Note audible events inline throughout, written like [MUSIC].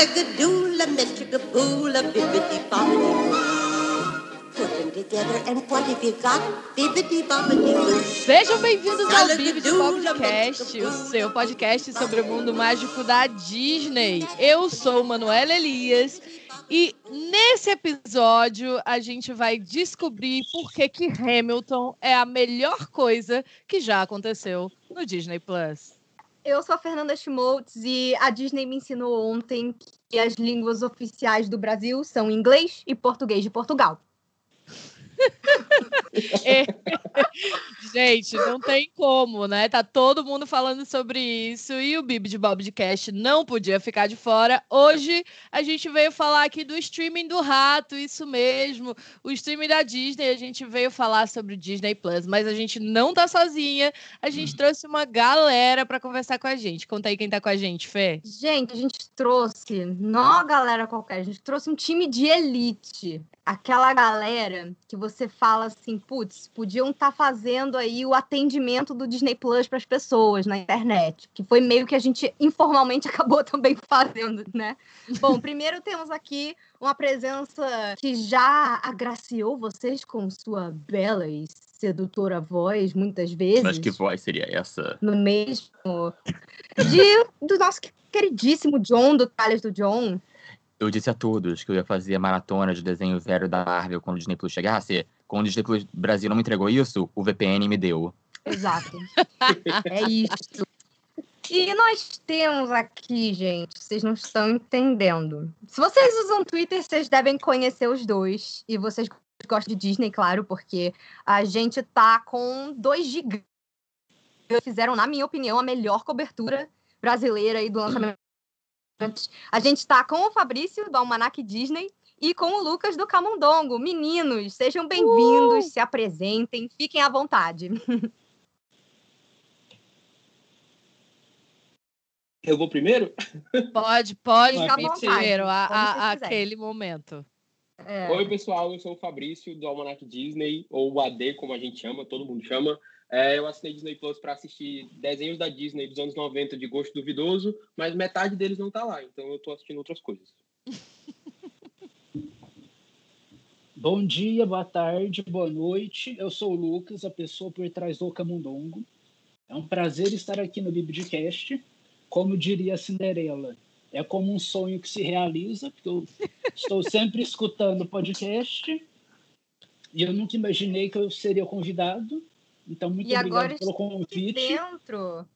Bibbidi bobbidi Put them together and what have you got? Bibbidi bobbidi boo. Sejam bem-vindos ao Bibidi Podcast, o seu podcast sobre o mundo mágico da Disney. Eu sou Manuela Elias e nesse episódio a gente vai descobrir por que que Hamilton é a melhor coisa que já aconteceu no Disney Plus. Eu sou a Fernanda Schmoltz e a Disney me ensinou ontem que as línguas oficiais do Brasil são inglês e português de Portugal. [LAUGHS] É. Gente, não tem como, né? Tá todo mundo falando sobre isso e o Bibi de Bob de Cast não podia ficar de fora. Hoje a gente veio falar aqui do streaming do rato, isso mesmo. O streaming da Disney, a gente veio falar sobre o Disney Plus, mas a gente não tá sozinha. A gente trouxe uma galera para conversar com a gente. Conta aí quem tá com a gente, Fê. Gente, a gente trouxe, não a galera qualquer, a gente trouxe um time de elite. Aquela galera que você fala assim, putz, podiam estar fazendo aí o atendimento do Disney Plus para as pessoas na internet, que foi meio que a gente informalmente [LAUGHS] acabou também fazendo, né? Bom, [LAUGHS] primeiro temos aqui uma presença que já agraciou vocês com sua bela e sedutora voz, muitas vezes. Mas que voz seria essa? No mesmo. De, do nosso queridíssimo John, do Thales do John. Eu disse a todos que eu ia fazer a maratona de desenho zero da Marvel quando o Disney Plus chegasse. Quando o Disney Plus Brasil não me entregou isso, o VPN me deu. Exato. [LAUGHS] é isso. E nós temos aqui, gente, vocês não estão entendendo. Se vocês usam Twitter, vocês devem conhecer os dois. E vocês gostam de Disney, claro, porque a gente tá com dois gigantes. Fizeram, na minha opinião, a melhor cobertura brasileira aí do lançamento a gente está com o Fabrício, do Almanac Disney, e com o Lucas, do Camundongo. Meninos, sejam bem-vindos, uh! se apresentem, fiquem à vontade. [LAUGHS] Eu vou primeiro? Pode, pode Fica primeiro, a, a, aquele momento. É. Oi, pessoal, eu sou o Fabrício, do Almanac Disney, ou o AD, como a gente chama, todo mundo chama. É, eu assinei Disney Plus para assistir desenhos da Disney dos anos 90 de gosto duvidoso, mas metade deles não tá lá, então eu tô assistindo outras coisas. [LAUGHS] Bom dia, boa tarde, boa noite. Eu sou o Lucas, a pessoa por trás do Camundongo. É um prazer estar aqui no Biblicast. Como diria a Cinderela, é como um sonho que se realiza, porque eu estou sempre escutando podcast e eu nunca imaginei que eu seria convidado. Então, muito e obrigado pelo convite. Dentro.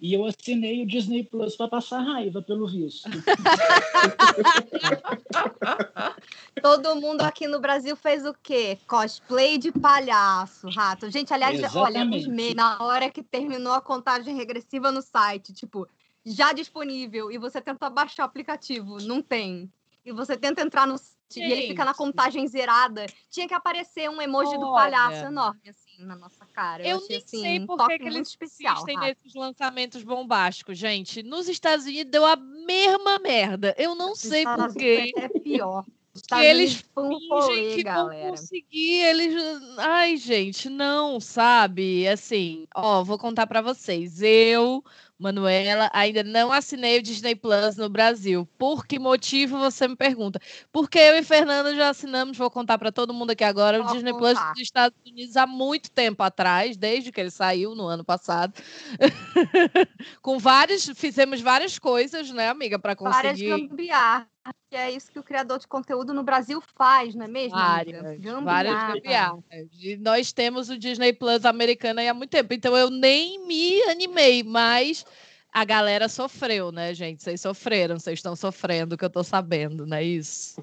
E eu assinei o Disney Plus para passar raiva, pelo visto. [LAUGHS] Todo mundo aqui no Brasil fez o quê? Cosplay de palhaço, rato. Gente, aliás, Exatamente. olha, na hora que terminou a contagem regressiva no site, tipo, já disponível, e você tenta baixar o aplicativo, não tem. E você tenta entrar no Gente. e ele fica na contagem zerada. Tinha que aparecer um emoji olha. do palhaço enorme, assim na nossa cara. Eu, eu nem assim, sei por que eles especial, insistem nesses lançamentos bombásticos, gente. Nos Estados Unidos deu a mesma merda. Eu não sei por quê. É pior. [LAUGHS] que eles fingem que galera. vão conseguir, eles... Ai, gente, não, sabe? Assim, ó, vou contar para vocês. Eu Manuela, ainda não assinei o Disney Plus no Brasil. Por que motivo você me pergunta? Porque eu e Fernanda já assinamos, vou contar para todo mundo aqui agora, o Disney contar. Plus dos Estados Unidos há muito tempo atrás, desde que ele saiu no ano passado. [LAUGHS] Com vários, fizemos várias coisas, né, amiga, para conseguir. Várias gambiarras. Que é isso que o criador de conteúdo no Brasil faz, não é mesmo? Várias, várias gambiarras. E nós temos o Disney Plus americano há muito tempo, então eu nem me animei, mas a galera sofreu, né, gente? Vocês sofreram, vocês estão sofrendo, que eu tô sabendo, não é isso?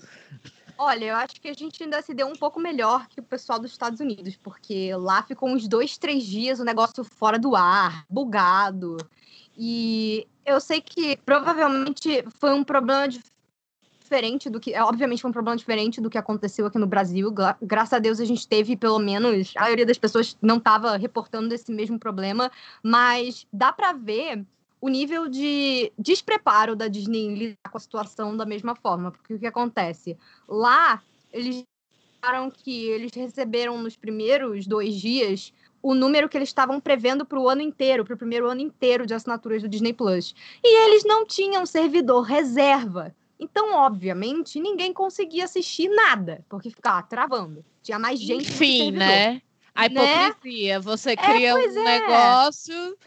Olha, eu acho que a gente ainda se deu um pouco melhor que o pessoal dos Estados Unidos, porque lá ficou uns dois, três dias o negócio fora do ar, bugado. E eu sei que provavelmente foi um problema diferente do que. É, obviamente foi um problema diferente do que aconteceu aqui no Brasil. Gra graças a Deus a gente teve, pelo menos, a maioria das pessoas não estava reportando esse mesmo problema, mas dá para ver o nível de despreparo da Disney em lidar com a situação da mesma forma. Porque o que acontece? Lá, eles falaram que eles receberam nos primeiros dois dias o número que eles estavam prevendo para o ano inteiro, para o primeiro ano inteiro de assinaturas do Disney Plus. E eles não tinham servidor reserva. Então, obviamente, ninguém conseguia assistir nada, porque ficava travando. Tinha mais gente Enfim, né? A Né? hipocrisia. Você É, cria pois um é. negócio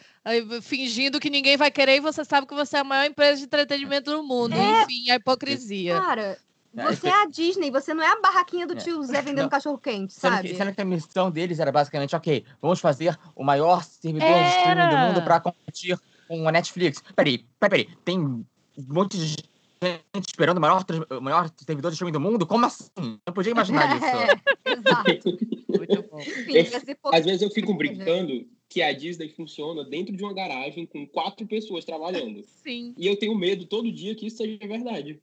fingindo que ninguém vai querer e você sabe que você é a maior empresa de entretenimento do mundo. É. Enfim, a hipocrisia. Cara, É, você é a Disney, você não é a barraquinha do É. tio Zé vendendo Não. cachorro-quente, Sendo sabe? que, sendo que a missão deles era basicamente, ok, vamos fazer o maior servidor de streaming do Era. mundo para competir com a Netflix. Peraí, peraí, peraí, tem um monte de gente esperando o maior, o maior servidor de streaming do mundo? Como assim? Não podia imaginar [LAUGHS] isso. É, exato. Muito bom. Enfim, Eu-. Às vezes eu fico brincando que a Disney funciona dentro de uma garagem com quatro pessoas trabalhando. [LAUGHS] Sim. E eu tenho medo todo dia que isso seja verdade.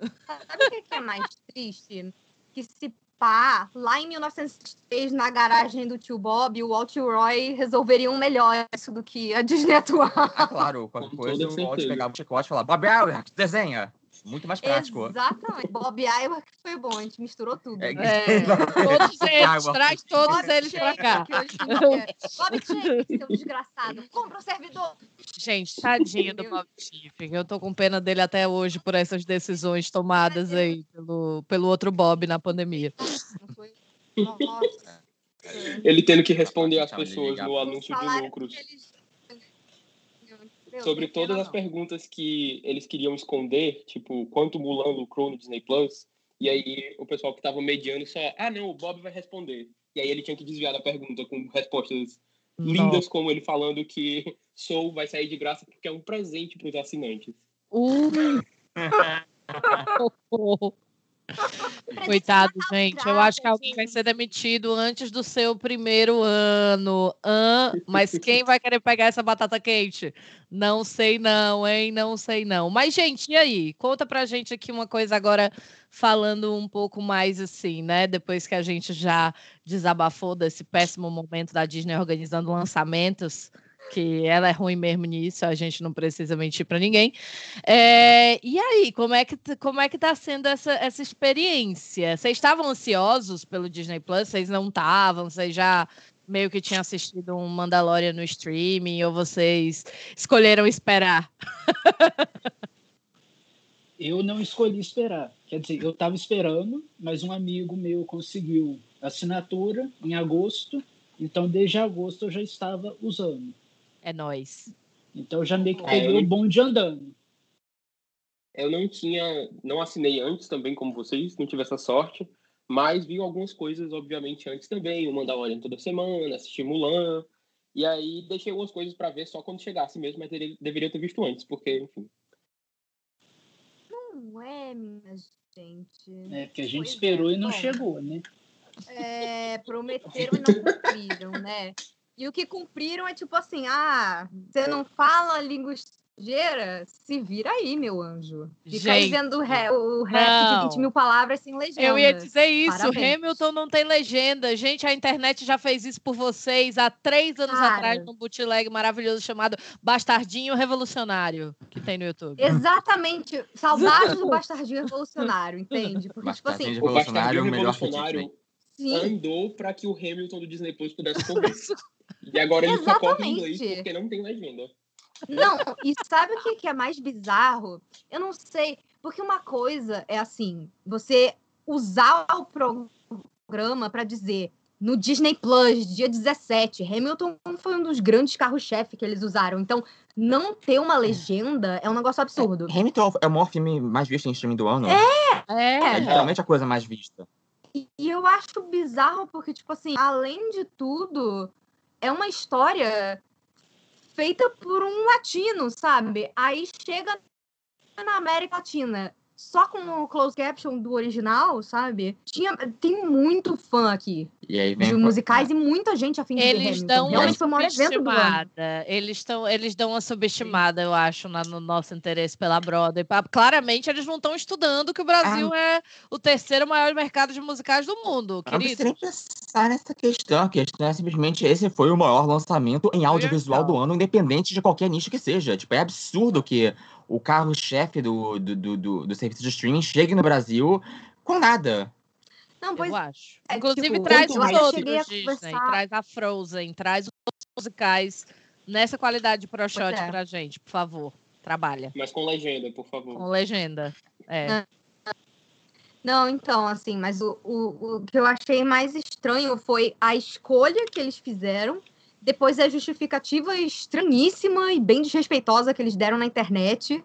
Sabe o que que é mais triste? Que se pá, lá em 1903, na garagem do tio Bob, o Walt e o Roy resolveriam melhor isso do que a Disney atual. Ah, claro, qualquer coisa, o Walt pegava o chicote e falava, Bob Elliott, desenha. Muito mais prático. Exatamente. Bob Iowa que foi bom, a gente misturou tudo. É, É, todos eles, traz todos Bob eles pra Shake, cá. dia- Bob Shake, seu [LAUGHS] desgraçado. Compra um servidor. Gente, tadinho do Bob Chifre. Eu tô com pena dele até hoje por essas decisões tomadas aí pelo, pelo outro Bob na pandemia. Não foi- Nossa. Ele tendo que responder às Então, ele pessoas no O anúncio de lucros que eles- Meu, sobre não todas as não. perguntas que eles queriam esconder, tipo, quanto Mulan lucrou no Disney Plus. E aí o pessoal que tava mediando só, ah não, o Bob vai responder. E aí ele tinha que desviar da pergunta com respostas lindas, como ele falando que [LAUGHS] Soul vai sair de graça porque é um presente para os assinantes. Uh, [LAUGHS] socorro. Coitado, gente. Eu acho que alguém vai ser demitido antes do seu primeiro ano. Hã? Mas quem vai querer pegar essa batata quente? Não sei não, hein? Não sei não. Mas, gente, e aí? Conta pra gente aqui uma coisa agora, falando um pouco mais assim, né? Depois que a gente já desabafou desse péssimo momento da Disney organizando lançamentos, que ela é ruim mesmo nisso, a gente não precisa mentir pra ninguém. É, e aí, como é que como é que tá sendo essa, essa experiência? Vocês estavam ansiosos pelo Disney Plus? Vocês não estavam? Vocês já meio que tinham assistido um Mandalorian no streaming ou vocês escolheram esperar? Eu não escolhi esperar. Quer dizer, eu estava esperando, mas um amigo meu conseguiu assinatura em agosto. Então, desde agosto eu já estava usando. É nós. Então, eu já meio que Ah, peguei eu- o bonde andando. Eu não tinha, não assinei antes também, como vocês, não tive essa sorte, mas vi algumas coisas, obviamente, antes também, o Mandalorian toda semana, assisti Mulan, e aí deixei algumas coisas para ver só quando chegasse mesmo, mas deveria, deveria ter visto antes, porque, enfim. Não é, minha gente. Né? Porque a gente Pois é, esperou e não bom. chegou, né? É, prometeram e não cumpriram, né? E o que cumpriram é tipo assim: ah, você não fala língua estrangeira? Se vira aí, meu anjo. Fica aí Gente, vendo o rap, o rap não. de 20 mil palavras sem legenda. Eu ia dizer isso, Parabéns. Hamilton não tem legenda. Gente, a internet já fez isso por vocês há três anos Cara. atrás num bootleg maravilhoso chamado Bastardinho Revolucionário, que tem no YouTube. Exatamente. Saudades do Bastardinho Revolucionário, entende? Porque, tipo assim, Bastardinho O Revolucionário, Bastardinho o melhor que Revolucionário sim, andou para que o Hamilton do Disney Plus pudesse correr. [LAUGHS] e agora ele só corre em inglês porque não tem legenda. Não, e sabe o que, que é mais bizarro? Eu não sei, porque uma coisa é assim, você usar o programa para dizer no Disney Plus, dia 17, Hamilton foi um dos grandes carros-chefe que eles usaram. Então, não ter uma legenda é um negócio absurdo. Hamilton é o maior filme mais visto em streaming do ano. É, É literalmente a coisa mais vista. E, e eu acho bizarro porque, tipo assim, além de tudo, é uma história feita por um latino, sabe? Aí chega na América Latina só com o closed caption do original, sabe? Tinha, tem muito fã aqui E aí vem. de musicais e muita gente a fim de Eles dão uma Realmente foi o maior evento do ano. subestimada. Eles, tão, eles dão uma subestimada, eu acho, na- no nosso interesse pela Broadway. Claramente, eles não estão estudando que o Brasil é o terceiro maior mercado de musicais do mundo, Não querido. nem pensar nessa questão. A questão é simplesmente esse foi o maior lançamento em audiovisual do ano, independente de qualquer nicho que seja. Tipo, é absurdo que o carro-chefe do, do, do, do, do serviço de streaming chegue no Brasil com nada. Não, pois eu acho. é, Inclusive, tipo, traz os outros, Disney. conversar- Traz a Frozen, traz os outros musicais nessa qualidade de pro shot é. pra gente, por favor. Trabalha. Mas com legenda, por favor. Com legenda. É. Não, então, assim, mas o, o, o que eu achei mais estranho foi a escolha que eles fizeram, depois a justificativa estranhíssima e bem desrespeitosa que eles deram na internet,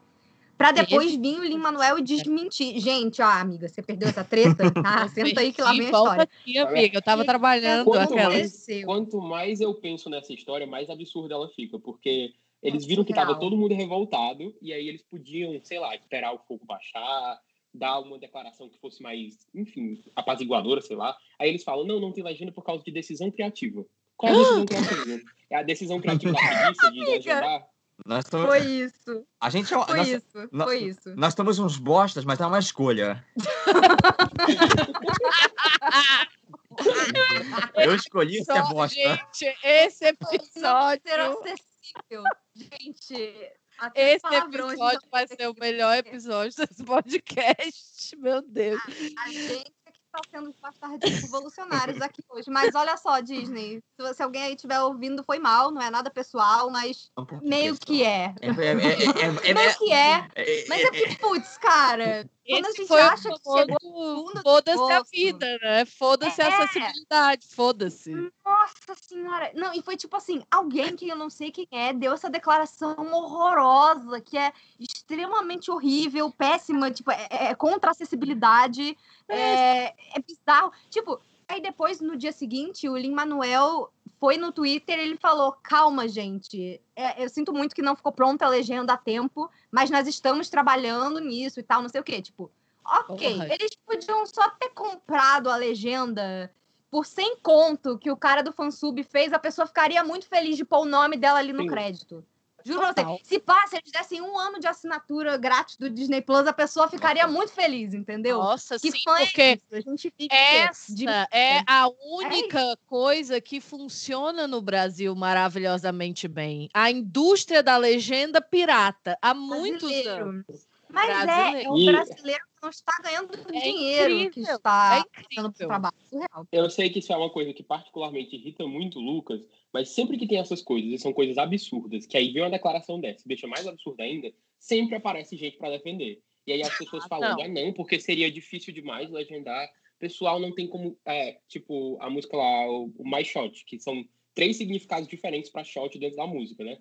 pra depois vir o Lin-Manuel e desmentir. Gente, ó, amiga, você perdeu essa treta? [LAUGHS] Ah, senta aí que lá vem a história. aqui, amiga. Eu tava Que trabalhando Quanto aquela. mais- Aconteceu. Quanto mais eu penso nessa história, mais absurda ela fica, porque eles viram que estava Real. todo mundo revoltado e aí eles podiam, sei lá, esperar o fogo baixar, dar uma declaração que fosse mais, enfim, apaziguadora, sei lá. Aí eles falam: não, não tem legenda por causa de decisão criativa. Qual [GASPS] é a decisão criativa? É a decisão criativa da preguiça de legendar? Nós estamos, Foi isso, a gente é foi nós, isso, nó- foi isso. nós estamos uns bostas, mas é uma escolha. [LAUGHS] Eu escolhi ser bosta. Gente, esse Não ser episódio. acessível. Gente, até Esse episódio vai ser o melhor episódio desse podcast. Meu Deus. A gente é que está sendo os bastardos revolucionários aqui hoje. Mas olha só, Disney, se, você- alguém aí estiver ouvindo, foi mal, não é nada pessoal, mas meio que é. É, é, é, é, é, [LAUGHS] Meio que é. é, Mas é porque, putz, cara, quando a Esse gente foi acha que chegou. Foda-se a vida, né? Foda-se a É. acessibilidade. Foda-se. Nossa senhora! Não, e foi tipo assim, alguém que eu não sei quem é, deu essa declaração horrorosa, que é extremamente horrível, péssima, tipo, é, é contra a acessibilidade, é, é bizarro. Tipo, aí depois, no dia seguinte, o Lin-Manuel foi no Twitter ele falou, calma, gente, é, eu sinto muito que não ficou pronta a legenda a tempo, mas nós estamos trabalhando nisso e tal, não sei o quê. Tipo, ok, Porra. eles podiam só ter comprado a legenda por 100 conto que o cara do fansub fez, a pessoa ficaria muito feliz de pôr o nome dela ali no Sim. crédito. Juro pra você. Se pá, se eles dessem um ano de assinatura grátis do Disney Plus, a pessoa ficaria muito feliz, entendeu? Nossa, que sim, fã é porque isso? A gente fica essa de- é a única coisa que funciona no Brasil maravilhosamente bem. A indústria da legenda pirata. Há muitos brasileiro. anos. Mas é, é brasileiro. o E- brasileiro que não está ganhando É dinheiro que incrível, está É fazendo incrível. trabalho surreal. Eu sei que isso é uma coisa que particularmente irrita muito o Lucas, mas sempre que tem essas coisas, e são coisas absurdas, que aí vem uma declaração dessa, deixa mais absurda ainda, sempre aparece gente para defender. E aí as pessoas Ah, falando, não. ah não, porque seria difícil demais legendar. Pessoal, não tem como, é, tipo, a música lá, o, o My Shot, que são três significados diferentes para shot dentro da música, né?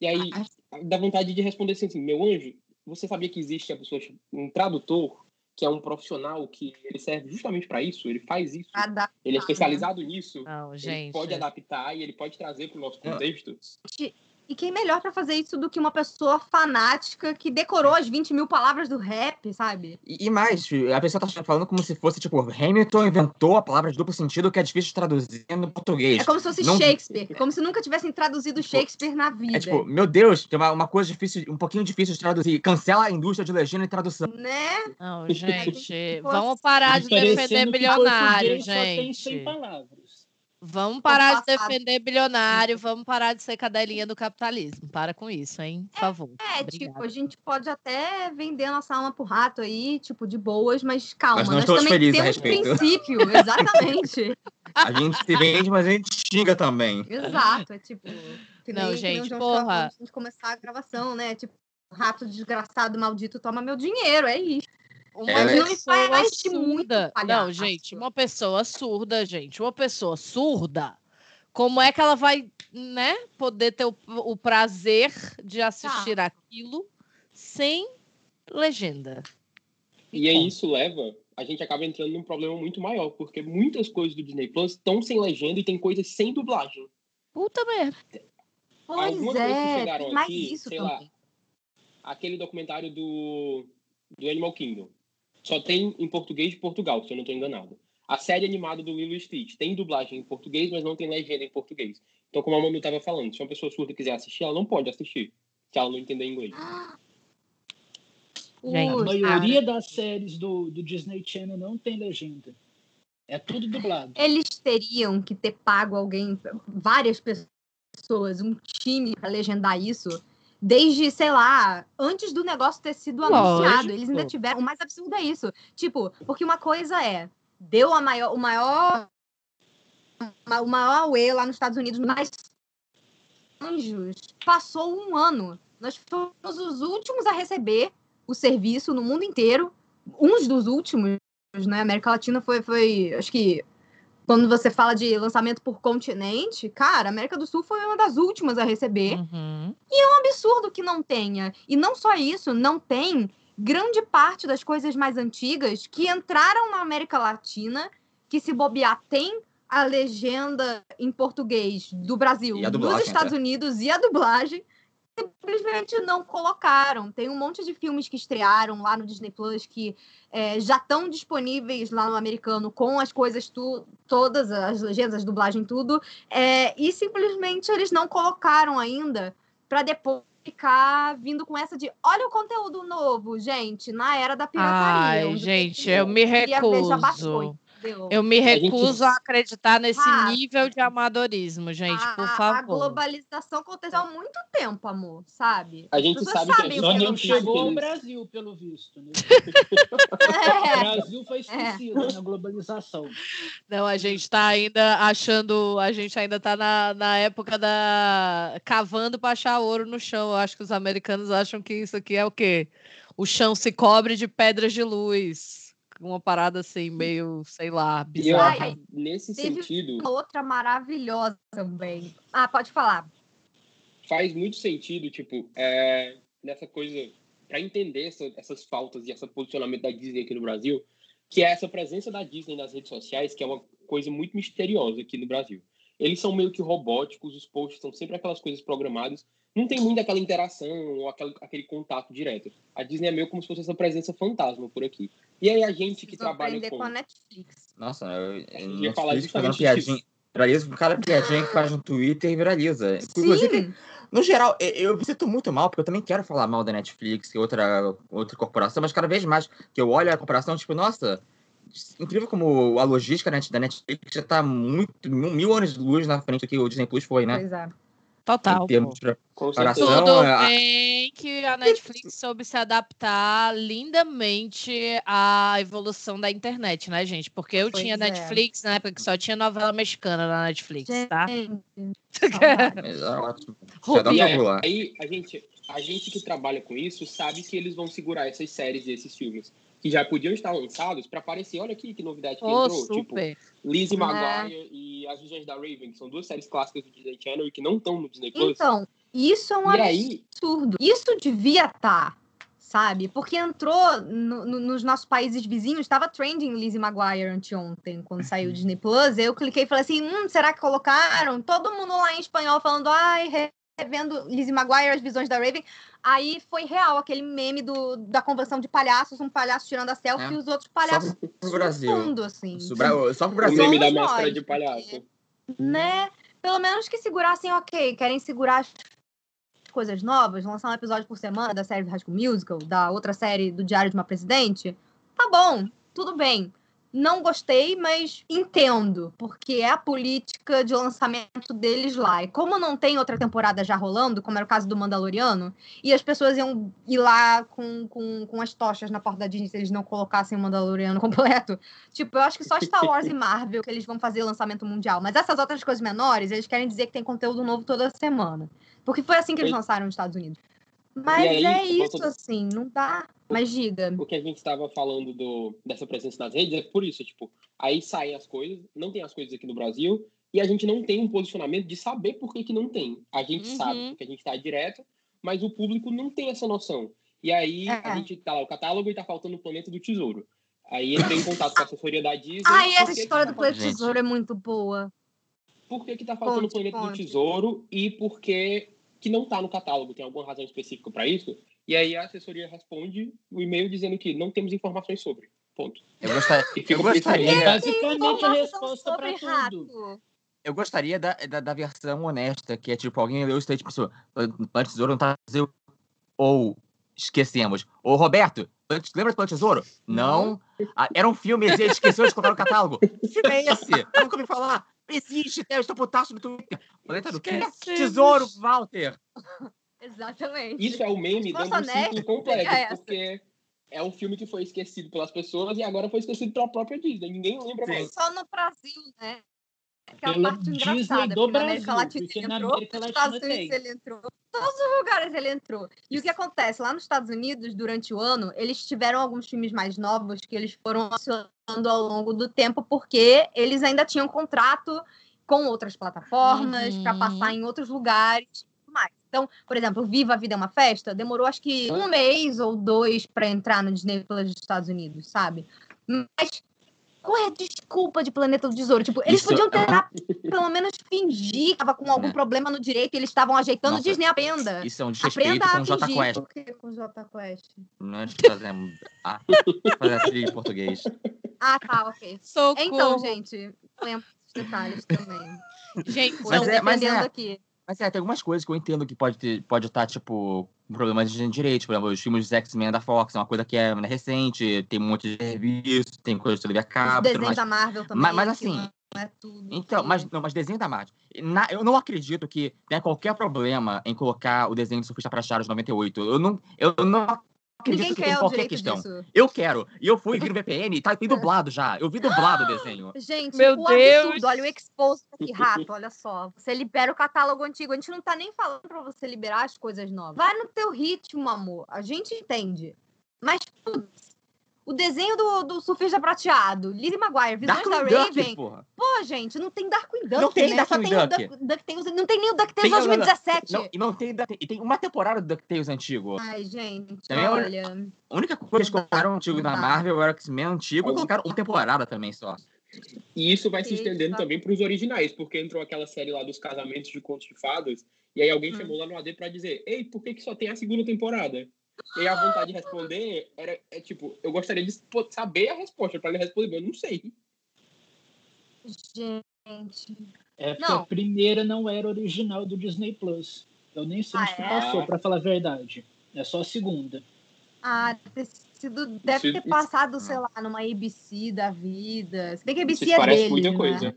E aí dá vontade de responder assim, assim, meu anjo, você sabia que existe a pessoa, um tradutor, que é um profissional que ele serve justamente para isso, ele faz isso, Adaptar, ele é especializado nisso, Não, ele gente. pode adaptar e ele pode trazer para o nosso É. contexto. E quem melhor pra fazer isso do que uma pessoa fanática que decorou as 20 mil palavras do rap, sabe? E, e mais, a pessoa tá falando como se fosse, tipo, Hamilton inventou a palavra de duplo sentido que é difícil de traduzir no português. É como se fosse Não- Shakespeare. Como se nunca tivessem traduzido Shakespeare na vida. É tipo, meu Deus, tem uma, uma coisa difícil, um pouquinho difícil de traduzir. Cancela a indústria de legenda e tradução. né? Não, gente. [LAUGHS] Vamos parar de defender bilionário, português só tem 100 gente. palavras. Vamos parar de defender bilionário, [LAUGHS] vamos parar de ser cadelinha do capitalismo. Para com isso, hein? Por favor. É, Obrigada. tipo, a gente pode até vender a nossa alma pro rato aí, tipo, de boas, mas calma, Mas não nós estamos também a temos respeito. princípio, [LAUGHS] exatamente. A gente se vende, mas a gente xinga também. Exato, é tipo. Que Não, nem, que nem gente, porra. antes de começar a gravação, né? Tipo, rato desgraçado, maldito, toma meu dinheiro, é isso. Uma Ela é- pessoa muito surda. Não, gente, uma pessoa surda, gente, uma pessoa surda, como é que ela vai, né, poder ter o, o prazer de assistir Tá. aquilo sem legenda? E aí conta. isso leva, a gente acaba entrando num problema muito maior, porque muitas coisas do Disney Plus estão sem legenda e tem coisas sem dublagem. Puta merda. Pois Algumas é, chegaram aqui, isso sei também. lá, aquele documentário do, do Animal Kingdom. Só tem em português de Portugal, se eu não estou enganado. A série animada do Lilo e Stitch tem dublagem em português, mas não tem legenda em português. Então, como a Manu estava falando, se uma pessoa surda quiser assistir, ela não pode assistir, se ela não entender inglês. Gente, A maioria das séries do, do Disney Channel não tem legenda. É tudo dublado. eles teriam que ter pago alguém, várias pessoas, um time para legendar isso, desde, sei lá, antes do negócio ter sido Lógico. anunciado. Eles ainda tiveram. O mais absurdo é isso. Tipo, porque uma coisa é. deu a maior, o maior o maior auê lá nos Estados Unidos, mas Anjos passou um ano. Nós fomos os últimos a receber o serviço no mundo inteiro, uns dos últimos, né? América Latina foi, foi, acho que quando você fala de lançamento por continente, cara, a América do Sul foi uma das últimas a receber. Uhum. E é um absurdo que não tenha. E não só isso, não tem grande parte das coisas mais antigas que entraram na América Latina, que se bobear tem a legenda em português do Brasil, dos Estados Unidos e a dublagem simplesmente não colocaram. Tem um monte de filmes que estrearam lá no Disney Plus que é, já estão disponíveis lá no americano com as coisas tu, todas as legendas, as dublagem tudo, é, e simplesmente eles não colocaram ainda para depois ficar vindo com essa de olha o conteúdo novo, gente, na era da pirataria. Ai, gente, eu me recuso. Eu me recuso a, gente... a acreditar nesse ah, nível de amadorismo, gente, a, por favor. A globalização aconteceu há muito tempo, amor, sabe? A gente sabe que a não chegou ao Brasil, pelo visto, né? [LAUGHS] é. O Brasil foi esquecido é. na globalização. Não, a gente está ainda achando, a gente ainda está na, na época da cavando para achar ouro no chão. Eu acho que os americanos acham que isso aqui é o quê? O chão se cobre de pedras de luz uma parada assim, meio, sei lá, bizarra. Ai, nesse sentido. Uma outra maravilhosa também. Ah, pode falar. Faz muito sentido, tipo, é, nessa coisa, para entender essa, essas faltas e esse posicionamento da Disney aqui no Brasil, que é essa presença da Disney nas redes sociais, que é uma coisa muito misteriosa aqui no Brasil. Eles são meio que robóticos, os posts são sempre aquelas coisas programadas, não tem muito aquela interação ou aquele, aquele contato direto. A Disney é meio como se fosse essa presença fantasma por aqui. E aí a gente que trabalha com... com a Netflix. Nossa, eu, eu ia falar justamente piadinha, viraliza, cada piadinha que faz no Twitter viraliza. Sim. Inclusive, no geral, eu me sinto muito mal, porque eu também quero falar mal da Netflix, que é outra, outra corporação, mas cada vez mais que eu olho a corporação, tipo, nossa, incrível como a logística da Netflix já tá muito, mil anos de luz na frente do que o Disney Plus foi, né? Pois é. Total. Em termos de preparação, Tudo é bem que a Netflix soube se adaptar lindamente à evolução da internet, né, gente? Porque eu pois tinha é. Netflix na época que só tinha novela mexicana na Netflix, tá? [LAUGHS] é ótimo. E aí, aí, a gente, a gente que trabalha com isso sabe que eles vão segurar essas séries e esses filmes que já podiam estar lançados para aparecer. Olha aqui que novidade que oh, entrou. Super. Tipo, Lizzie é. McGuire e As Visões da Raven, que são duas séries clássicas do Disney Channel e que não estão no Disney Plus. Então, isso é um e absurdo. Aí... Isso devia estar, tá, sabe? Porque entrou no, no, nos nossos países vizinhos, estava trending Lizzie McGuire anteontem, quando saiu o Disney Plus. Eu cliquei e falei assim: hum, será que colocaram? Todo mundo lá em espanhol falando, ai, vendo Lizzie McGuire, as visões da Raven. Aí foi real aquele meme do, da convenção de palhaços, um palhaço tirando a selfie é. e os outros palhaços só pro Brasil. Fundo, assim. Só pro Brasil. O meme da máscara de palhaço. Né? Pelo menos que segurassem, ok, querem segurar as coisas novas, lançar um episódio por semana da série do High School Musical, da outra série do Diário de uma Presidente, tá bom, tudo bem. Não gostei, mas entendo, porque é a política de lançamento deles lá. E como não tem outra temporada já rolando, como era o caso do Mandaloriano, e as pessoas iam ir lá com, com, com as tochas na porta da Disney se eles não colocassem o Mandaloriano [LAUGHS] completo. Tipo, eu acho que só [LAUGHS] Star Wars e Marvel que eles vão fazer lançamento mundial. Mas essas outras coisas menores, eles querem dizer que tem conteúdo novo toda semana. Porque foi assim que eles lançaram nos Estados Unidos. Mas aí, é isso, assim, não dá. Mas diga. O que a gente estava falando do, dessa presença nas redes é por isso, tipo, aí saem as coisas, não tem as coisas aqui no Brasil, e a gente não tem um posicionamento de saber por que, que não tem. A gente uhum. sabe porque a gente está direto, mas o público não tem essa noção. E aí é. a gente tá lá, o catálogo e tá faltando o Planeta do Tesouro. Aí entrei em contato com a assessoria da Disney. Ai, essa história tá do Planeta do Tesouro é muito boa. Por que, que tá faltando o Planeta ponte. do Tesouro e por que que não está no catálogo. Tem alguma razão específica para isso? E aí a assessoria responde o e-mail dizendo que não temos informações sobre. Ponto. Eu, gostaria. eu gostaria. É basicamente a resposta para tudo. Eu gostaria da, da, da, versão honesta, que é tipo, alguém leu isso e tipo, Plano Tesouro não tá ou esquecemos. Ô, Roberto, lembra do Plano Tesouro? Não. Ah, era um filme, ele esqueceu de colocar no catálogo. [LAUGHS] Que filme é esse? Eu nunca ouvi falar. Existe, tem, eu estou putaço no Twitter. Planeta do quê? Tesouro, Walter. [LAUGHS] Exatamente. Isso é o meme dando um ciclo completo, porque é um filme que foi esquecido pelas pessoas e agora foi esquecido pela própria Disney. Ninguém lembra É mais. só no Brasil, né? Aquela Pela parte Disney engraçada. do porque na América Brasil, Latina porque ele na entrou, América Latina Estados Unidos tem. ele entrou. Todos os lugares ele entrou. E o que acontece? Lá nos Estados Unidos, durante o ano, eles tiveram alguns filmes mais novos que eles foram acionando ao longo do tempo, porque eles ainda tinham contrato com outras plataformas para Uhum. passar em outros lugares e mais. Então, por exemplo, Viva a Vida é uma Festa demorou acho que um mês ou dois para entrar no Disney Plus dos Estados Unidos, sabe? Mas qual é a desculpa de Planeta do Tesouro? Tipo, eles Isso podiam é uma- tentar [LAUGHS] pelo menos fingir que tava com algum É. problema no direito e eles estavam ajeitando. Nossa, Disney aprenda. Isso é um desrespeito Aprenda com a o Jota fingir. Quest. O que com o Jota Quest? Nós fazemos. Ah, fazer trilha em português. Ah, tá, ok. Socorro. Então, gente, lembra desses detalhes também. Gente, Mas é- mas é- aqui. Mas é, tem algumas coisas que eu entendo que pode ter, pode estar, tipo, problemas de direito. Por exemplo, os filmes dos X-Men da Fox, é uma coisa que é né, recente, tem um monte de serviço, tem coisa de TV a Os cabo, tudo desenhos da Marvel também. Mas, mas assim, não é tudo. Então, que- mas, não, mas desenho da Marvel. Na- eu não acredito que tenha qualquer problema em colocar o desenho do Surfista Prateado de 98. Eu não, eu não acredito Ninguém que quer tem o qualquer direito questão. disso. Eu quero. E eu fui vir no VPN e tá tem dublado já. Eu vi dublado o [GASPS] desenho. Gente, Meu o Deus. absurdo, olha o expose aqui, [LAUGHS] rato, olha só. Você libera o catálogo antigo. A gente não tá nem falando pra você liberar as coisas novas. Vai no teu ritmo, amor. A gente entende. Mas, putz, o desenho do, do surfista prateado, Lizzie Maguire, Visões da Darkwing Raven. Duck, porra. Pô, gente, não tem Darkwing Duck, Não tem né? Só Darkwing tem o Duck. Duck, DuckTales, não tem nem o DuckTales Tem- não, não, não. 2017. Não, e não tem, e tem uma temporada do DuckTales antigo. Ai, gente, Também é- olha. A única coisa que dá, colocaram antigo da dá. Marvel era o X-Men antigo e colocaram uma temporada também só. E isso vai se estendendo também para os originais, porque entrou aquela série lá dos casamentos de contos de fadas, e aí alguém Hum. chamou lá no AD para dizer: Ei, por que, que só tem a segunda temporada? E a vontade de responder era é, tipo: Eu gostaria de saber a resposta para ele responder, mas eu não sei. Gente. É porque Não. a primeira não era original do Disney Plus. Eu nem sei Ah, onde que é? passou, pra falar a verdade. É só a segunda. Ah, ter sido, deve Isso- ter isso- passado, sei lá, numa ABC da vida. Se bem que a ABC é parece dele, muita né? coisa.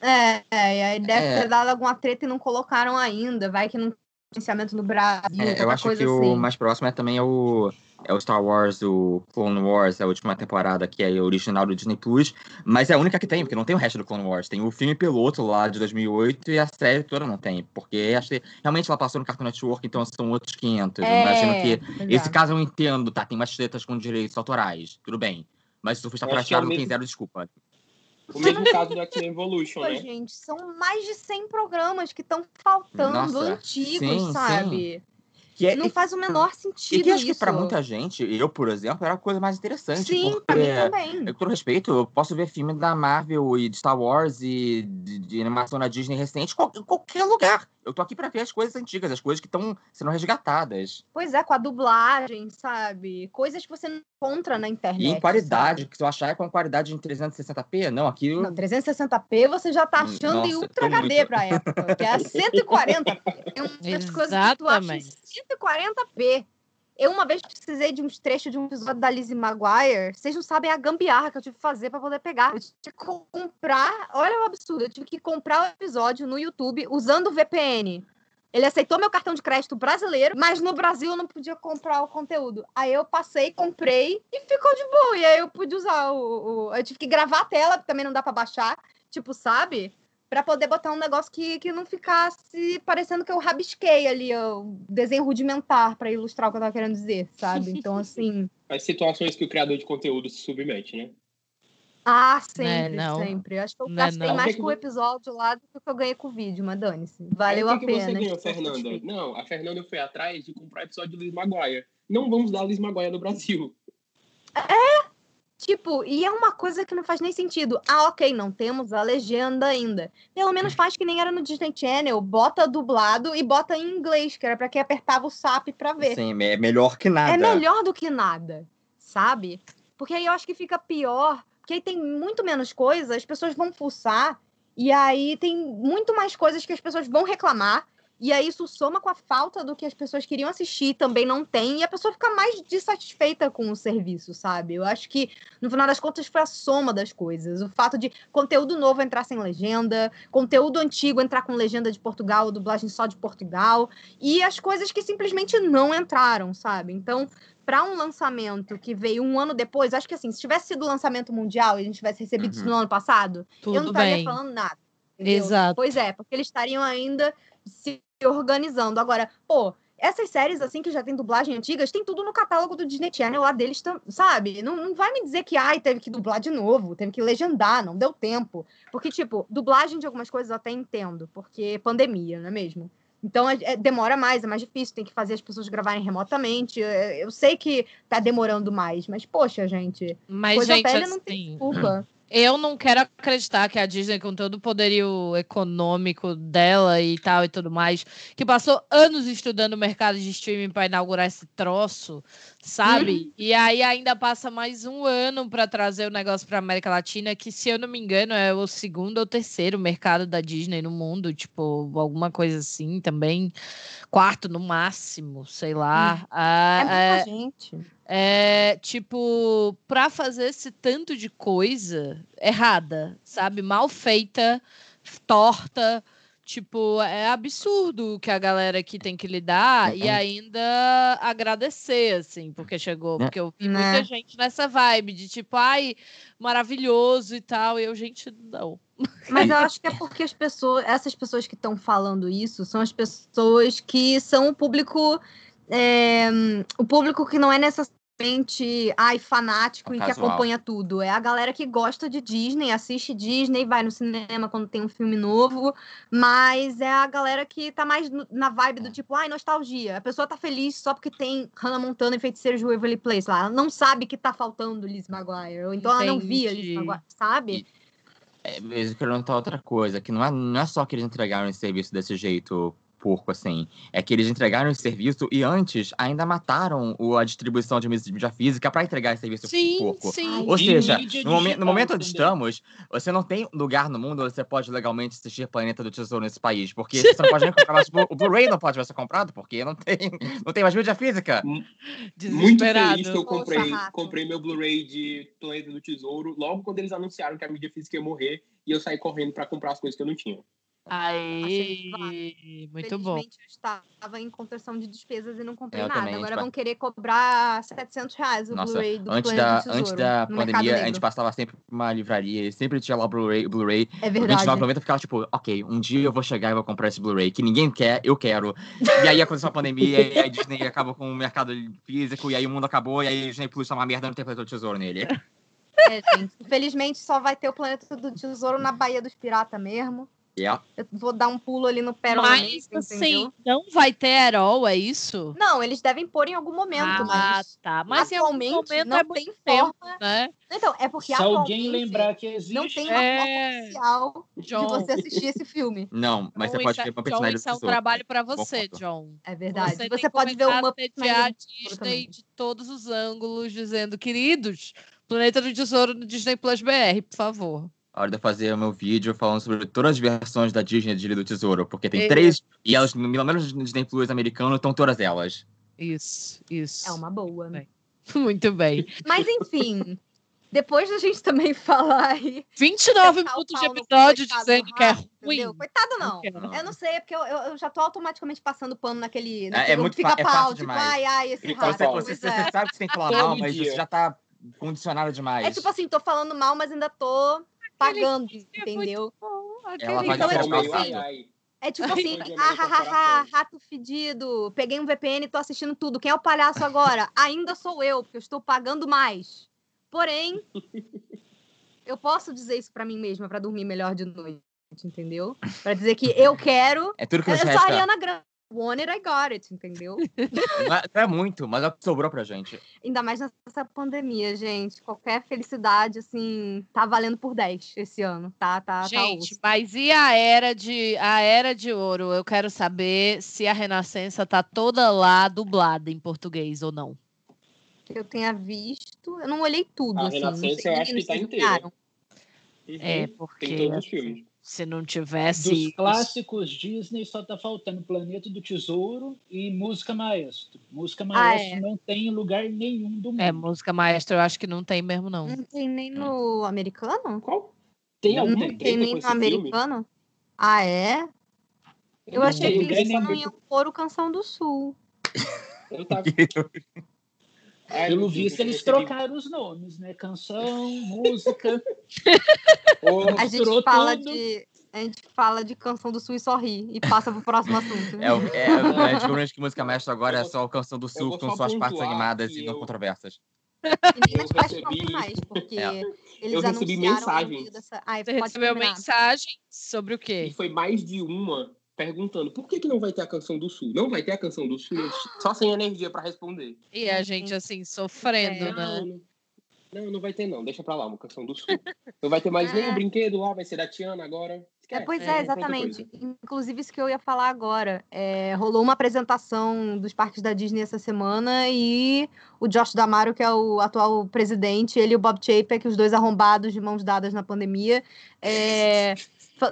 É, é, e aí deve É. ter dado alguma treta e não colocaram ainda. Vai que não tem financiamento no Brasil, É, eu acho coisa que assim. o mais próximo é também é o, é o Star Wars, o Clone Wars, a última temporada, que é original do Disney Plus. Mas é a única que tem, porque não tem o resto do Clone Wars. Tem o filme piloto lá de 2008 e a série toda não tem. Porque acho que realmente ela passou no Cartoon Network, então são outros 500. Eu imagino que Esse é. caso eu entendo, tá? Tem umas tretas com direitos autorais, tudo bem. Mas o surfista é o prateado tem mesmo- zero desculpa. O mesmo [LAUGHS] caso do X-Men Evolution, Pô, né? gente, são mais de 100 programas que estão faltando, Nossa, antigos, sim, sabe? Que é, Não faz o menor e sentido que acho que isso. pra muita gente, eu, por exemplo, era a coisa mais interessante. Sim, porque, pra mim também. eu, com todo respeito, eu posso ver filme da Marvel e de Star Wars e de, de animação da Disney recente em qualquer lugar. Eu tô aqui pra ver as coisas antigas, as coisas que estão sendo resgatadas. Pois é, com a dublagem, sabe? Coisas que você não encontra na internet. E em qualidade, sabe? que se eu achar é com qualidade em 360p, não, aqui eu- Não, 360p você já tá achando em nossa, Ultra tô HD muito- pra época, que é 140p. Tem umas coisas que tu acha em Exatamente. 140p. Eu uma vez precisei de uns trechos de um episódio da Lizzie Maguire. Vocês não sabem a gambiarra que eu tive que fazer pra poder pegar. Eu tive que comprar. Olha o absurdo. Eu tive que comprar o episódio no YouTube usando o VPN. Ele aceitou meu cartão de crédito brasileiro, mas no Brasil eu não podia comprar o conteúdo. Aí eu passei, comprei e ficou de boa. E aí eu pude usar o. o- Eu tive que gravar a tela, porque também não dá pra baixar. Tipo, sabe? Pra poder botar um negócio que, que não ficasse parecendo que eu rabisquei ali o desenho rudimentar pra ilustrar o que eu tava querendo dizer, sabe? Então, [LAUGHS] assim. As situações que o criador de conteúdo se submete, né? Ah, Não é sempre, não. sempre. Acho que eu Não é gastei não. mais com o episódio lá do que eu ganhei com o vídeo, mas dane-se. Valeu o a que, que pena. você ganhou, Fernanda? Não, a Fernanda foi atrás de comprar o episódio do Liz Maguire. Não vamos dar Liz Maguire no Brasil. Tipo, e é uma coisa que não faz nem sentido. Ah, ok, não temos a legenda ainda. Pelo menos faz que nem era no Disney Channel. Bota dublado e bota em inglês, que era pra quem apertava o SAP pra ver. Sim, é melhor que nada. É melhor do que nada, sabe? Porque aí eu acho que fica pior, porque aí tem muito menos coisa, as pessoas vão fuçar, e aí tem muito mais coisas que as pessoas vão reclamar, E aí isso soma com a falta do que as pessoas queriam assistir, também não tem, e a pessoa fica mais dissatisfeita com o serviço, sabe? Eu acho que, no final das contas, foi a soma das coisas. O fato de conteúdo novo entrar sem legenda, conteúdo antigo entrar com legenda de Portugal, dublagem só de Portugal, e as coisas que simplesmente não entraram, sabe? Então, para um lançamento que veio um ano depois, acho que assim, se tivesse sido lançamento mundial e a gente tivesse recebido uhum. isso no ano passado, Tudo eu não estaria bem. falando nada. Entendeu? Exato. Pois é, porque eles estariam ainda se organizando. Agora, pô, essas séries, assim, que já tem dublagem antigas, tem tudo no catálogo do Disney Channel lá deles, sabe? Não, não vai me dizer que, ai, teve que dublar de novo, teve que legendar, não deu tempo. Porque, tipo, dublagem de algumas coisas eu até entendo, porque pandemia, não é mesmo? Então é, é, demora mais, é mais difícil, tem que fazer as pessoas gravarem remotamente. Eu, eu sei que tá demorando mais, mas, poxa, gente, mas, coisa gente, velha assim, não tem desculpa. Eu não quero acreditar que a Disney, com todo o poderio econômico dela e tal e tudo mais, que passou anos estudando o mercado de streaming para inaugurar esse troço, sabe? Uhum. E aí ainda passa mais um ano para trazer o negócio para América Latina, que se eu não me engano é o segundo ou terceiro mercado da Disney no mundo, tipo alguma coisa assim também, quarto no máximo, sei lá. Hum. Ah, é muita é, gente. É, tipo, para fazer esse tanto de coisa errada, sabe? Mal feita, torta. Tipo, é absurdo que a galera aqui tem que lidar é. e ainda agradecer, assim, porque chegou. Porque eu vi muita gente nessa vibe de tipo, ai, maravilhoso e tal. E eu, gente, não. Mas eu acho que é porque as pessoas, essas pessoas que estão falando isso são as pessoas que são o público. É, o público que não é necessariamente ai, fanático e que acompanha tudo. É a galera que gosta de Disney, assiste Disney, vai no cinema quando tem um filme novo, mas é a galera que tá mais na vibe do tipo, ai, nostalgia. A pessoa tá feliz só porque tem Hannah Montana e Feiticeiros de Waverly Place lá. Ela não sabe que tá faltando Liz Maguire, ou então Entendi. ela não via Liz Maguire, sabe? É, mesmo que eu não outra coisa, que não é, não é só que eles entregaram esse serviço desse jeito porco, assim. É que eles entregaram esse serviço e antes ainda mataram a distribuição de mídia física para entregar esse serviço sim, porco. Sim. Ou seja, no, momen no, momento onde estamos, você não tem lugar no mundo onde você pode legalmente assistir Planeta do Tesouro nesse país. Porque [LAUGHS] você não pode nem comprar mais. O Blu-ray não pode ser comprado, porque não tem, não tem mais mídia física. Muito feliz que eu comprei, comprei meu Blu-ray de Planeta do Tesouro logo quando eles anunciaram que a mídia física ia morrer e eu saí correndo para comprar as coisas que eu não tinha. Aí, muito bom. eu estava em conversão de despesas e não comprei eu nada. Também, Agora vão querer cobrar 700 reais o Blu-ray do antes da, Tesouro, Antes da pandemia, a gente passava sempre por uma livraria e sempre tinha lá o Blu-ray. Blu é verdade. R$29,90 29,90 ficava tipo, ok, um dia eu vou chegar e vou comprar esse Blu-ray, que ninguém quer, eu quero. E aí aconteceu a pandemia e a Disney acabou com o mercado físico e aí o mundo acabou e aí a Disney Plus tá uma merda, não tem Planeta do Tesouro nele. É, gente. Infelizmente só vai ter o Planeta do Tesouro na Baía dos Piratas mesmo. Yeah. Eu vou dar um pulo ali no Pérola. Mas, assim, não vai ter Herol, é isso? Não, eles devem pôr em algum momento. Ah, mas tá. Mas atualmente momento não é tem forma. Tempo, né? Então, é porque Se alguém lembrar que existe. Não tem uma é... forma oficial John. de você assistir esse filme. Não, mas John, você pode ver uma personagem Isso é um trabalho para você, John. É verdade. Você, você pode ver uma a Disney de todos os ângulos, dizendo, queridos, Planeta do Tesouro no Disney Plus BR, por favor a hora de fazer o meu vídeo falando sobre todas as versões da Disney de Ilha do Tesouro, porque tem é. três, e elas, pelo menos no Disney Plus americano, estão todas elas. Isso, isso. É uma boa. Bem. [LAUGHS] Muito bem. Mas enfim, depois da gente também [LAUGHS] falar aí. 29 minutos de episódio dizendo que é ruim. Entendeu? Coitado, não. não. Eu não sei, é porque eu, eu, já tô automaticamente passando pano naquele. naquele é, é muito fica é pau, tipo, ai, ai, esse rato. Você, você, você, é. sabe que você tem que falar mal, mas você já tá condicionado demais. É tipo assim, tô falando mal, mas ainda tô pagando, entendeu? Ela vai então, é tipo assim, é tipo assim, ah, ha, ha, rato fedido, peguei um VPN e tô assistindo tudo. Quem é o palhaço agora? [LAUGHS] Ainda sou eu, porque eu estou pagando mais. Porém, eu posso dizer isso para mim mesma para dormir melhor de noite, entendeu? Para dizer que eu [LAUGHS] quero. É tudo que eu sou a Ariana Grande want it, I got it, entendeu? [LAUGHS] Não é muito, mas é o que sobrou pra gente. Ainda mais nessa pandemia, gente. Qualquer felicidade, assim, tá valendo por 10 esse ano, tá? tá, tá gente, tá mas e a era de a era de ouro? Eu quero saber se a Renascença tá toda lá dublada em português ou não. Que eu tenha visto, eu não olhei tudo. A assim, Renascença eu acho que tá inteira. Uhum. É, porque. Tem todos os filmes. Se não tivesse. Dos clássicos Disney só tá faltando Planeta do Tesouro e Música Maestro. Música Maestro ah, é. não tem lugar nenhum do mundo. É, Música Maestro eu acho que não tem mesmo, não. Não tem nem no americano? Qual? Tem algum Não tem nem no americano? Filme? Ah, é? Eu não achei que eles só iam pôr o Canção do Sul. Eu tava... [LAUGHS] Pelo visto, eles trocaram os nomes, né? Canção, [LAUGHS] música. [LAUGHS] a gente fala tudo. de. A gente fala de Canção do Sul e só ri e passa pro próximo assunto. É, é, é, é tipo, que música mestra agora é só o Canção do Sul com suas partes animadas e não controversas. E nem nas recebi... mais, porque é. eles eu recebi mensagem. Dessa... Ah, Você recebeu terminar. mensagem sobre o quê? E foi mais de uma perguntando por que, que não vai ter a canção do Sul? Não vai ter a canção do Sul? Só sem energia para responder. E a gente, assim, sofrendo, é, né? Não, não, não vai ter, não. Deixa pra lá uma canção do Sul. Não vai ter mais nem o brinquedo lá, vai ser da Tiana agora. É, pois é, é exatamente. Inclusive, isso que eu ia falar agora. É, rolou uma apresentação dos parques da Disney essa semana e o Josh Damaro, que é o atual presidente, ele e o Bob Chapek, os dois arrombados de mãos dadas na pandemia, é,